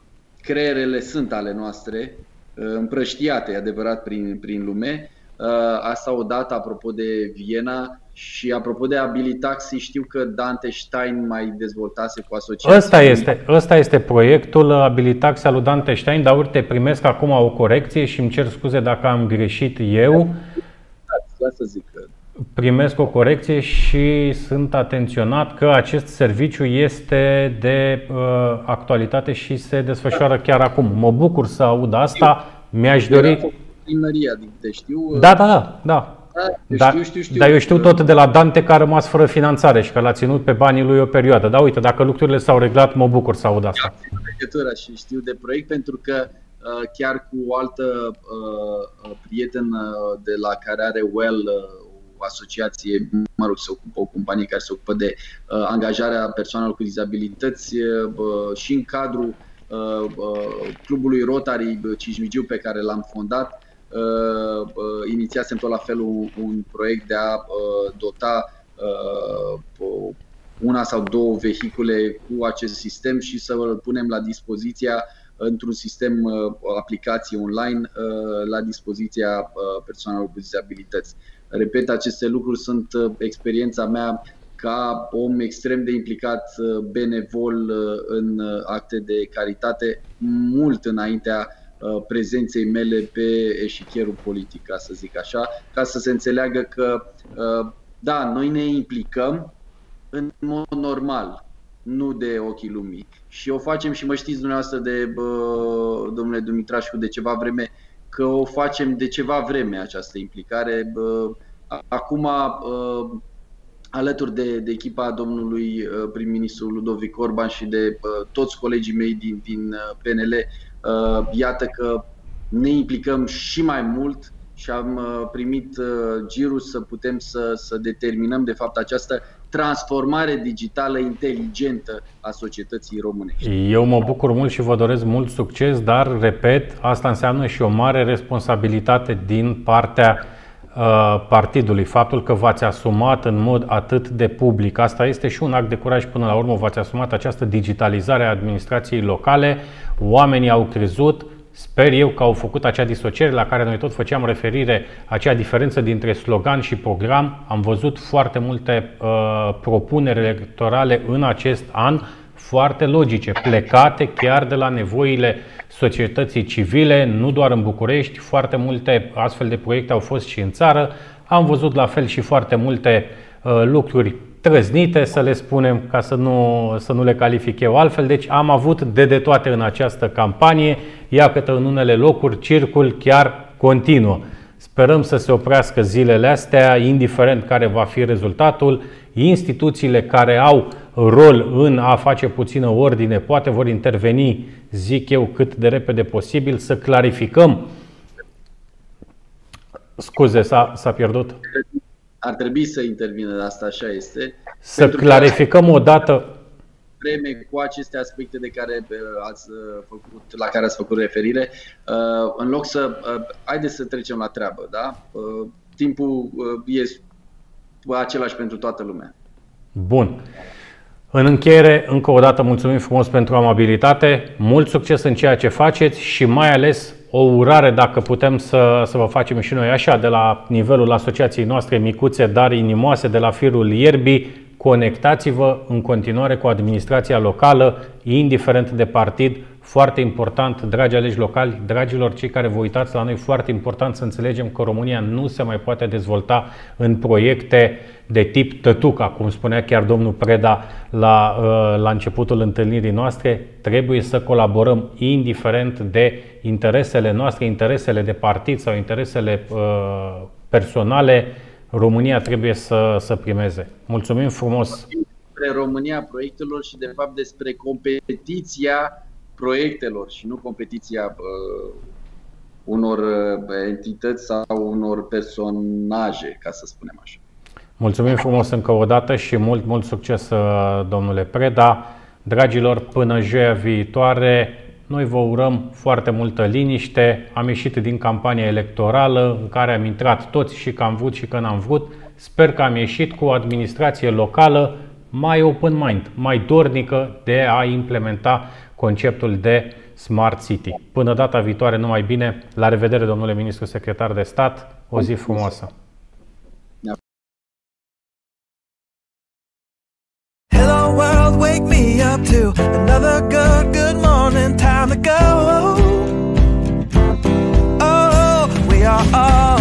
creierele sunt ale noastre, uh, împrăștiate, adevărat, prin, prin lume. Uh, asta odată, apropo de Viena, și apropo de Abilitaxi, știu că Dante Stein mai dezvoltase cu asociația. Ăsta este, ăsta este proiectul Abilitaxi al lui Dante Stein, dar uite, primesc acum o corecție și îmi cer scuze dacă am greșit eu. Da, să zic că primesc o corecție și sunt atenționat că acest serviciu este de uh, actualitate și se desfășoară chiar acum. Mă bucur să aud asta. Mi-aș dori. Primăria, din te știu. Da, da, da. da. Da, știu, știu, știu. Dar eu știu tot de la Dante că a rămas fără finanțare și că l-a ținut pe banii lui o perioadă. Dar uite, dacă lucrurile s-au reglat, mă bucur să aud asta. Legătura și știu de proiect pentru că uh, chiar cu o altă uh, prietenă de la care are Well uh, o asociație, mă rog, se ocupă, o companie care se ocupă de uh, angajarea persoanelor cu dizabilități uh, și în cadrul uh, uh, clubului Rotary Cismigiu pe care l-am fondat, uh, uh, inițiasem tot la fel un, un proiect de a uh, dota uh, una sau două vehicule cu acest sistem și să îl punem la dispoziția într-un sistem uh, aplicație online uh, la dispoziția persoanelor cu dizabilități. Repet, aceste lucruri sunt uh, experiența mea ca om extrem de implicat, uh, benevol uh, în acte de caritate, mult înaintea prezenței mele pe eșichierul politic, ca să zic așa, ca să se înțeleagă că, da, noi ne implicăm în mod normal, nu de ochii lumii. Și o facem și mă știți dumneavoastră de, bă, domnule Dumitrașcu, de ceva vreme, că o facem de ceva vreme această implicare. Acum, alături de, de echipa domnului prim-ministru Ludovic Orban și de toți colegii mei din, din PNL, iată că ne implicăm și mai mult și am primit girul să putem să, să determinăm de fapt această transformare digitală inteligentă a societății românești. Eu mă bucur mult și vă doresc mult succes, dar, repet, asta înseamnă și o mare responsabilitate din partea uh, partidului. Faptul că v-ați asumat în mod atât de public, asta este și un act de curaj până la urmă, v-ați asumat această digitalizare a administrației locale, oamenii au crezut, Sper eu că au făcut acea disociere la care noi tot făceam referire, acea diferență dintre slogan și program. Am văzut foarte multe uh, propuneri electorale în acest an, foarte logice, plecate chiar de la nevoile societății civile, nu doar în București, foarte multe astfel de proiecte au fost și în țară. Am văzut la fel și foarte multe uh, lucruri trăznite, să le spunem, ca să nu, să nu le calific eu altfel. Deci am avut de de toate în această campanie, iată în unele locuri circul chiar continuă. Sperăm să se oprească zilele astea, indiferent care va fi rezultatul. Instituțiile care au rol în a face puțină ordine poate vor interveni, zic eu, cât de repede posibil, să clarificăm. Scuze, s-a, s-a pierdut? ar trebui să intervină, asta așa este. Să clarificăm o dată vreme cu aceste aspecte de care uh, ați uh, făcut, la care ați făcut referire, uh, în loc să, haideți să trecem la treabă, da? Timpul e același pentru toată lumea. Bun. În încheiere, încă o dată mulțumim frumos pentru amabilitate, mult succes în ceea ce faceți și mai ales o urare dacă putem să, să vă facem și noi așa de la nivelul asociației noastre micuțe, dar inimoase de la firul ierbii. Conectați-vă în continuare cu administrația locală, indiferent de partid, foarte important, dragi aleși locali, dragilor cei care vă uitați la noi, foarte important să înțelegem că România nu se mai poate dezvolta în proiecte de tip tătuca, cum spunea chiar domnul Preda la, uh, la începutul întâlnirii noastre. Trebuie să colaborăm indiferent de interesele noastre, interesele de partid sau interesele uh, personale. România trebuie să, să primeze. Mulțumim frumos! Despre România proiectelor și de fapt despre competiția proiectelor și nu competiția uh, unor uh, entități sau unor personaje, ca să spunem așa. Mulțumim frumos încă o dată și mult, mult succes, uh, domnule Preda. Dragilor, până joia viitoare, noi vă urăm foarte multă liniște. Am ieșit din campania electorală în care am intrat toți și că am vrut și că n-am vrut. Sper că am ieșit cu o administrație locală mai open mind, mai dornică de a implementa conceptul de Smart City. Până data viitoare, numai bine. La revedere, domnule ministru secretar de stat. O zi frumoasă! Hello world, wake me up to another good, good morning, time to go. Oh, we are all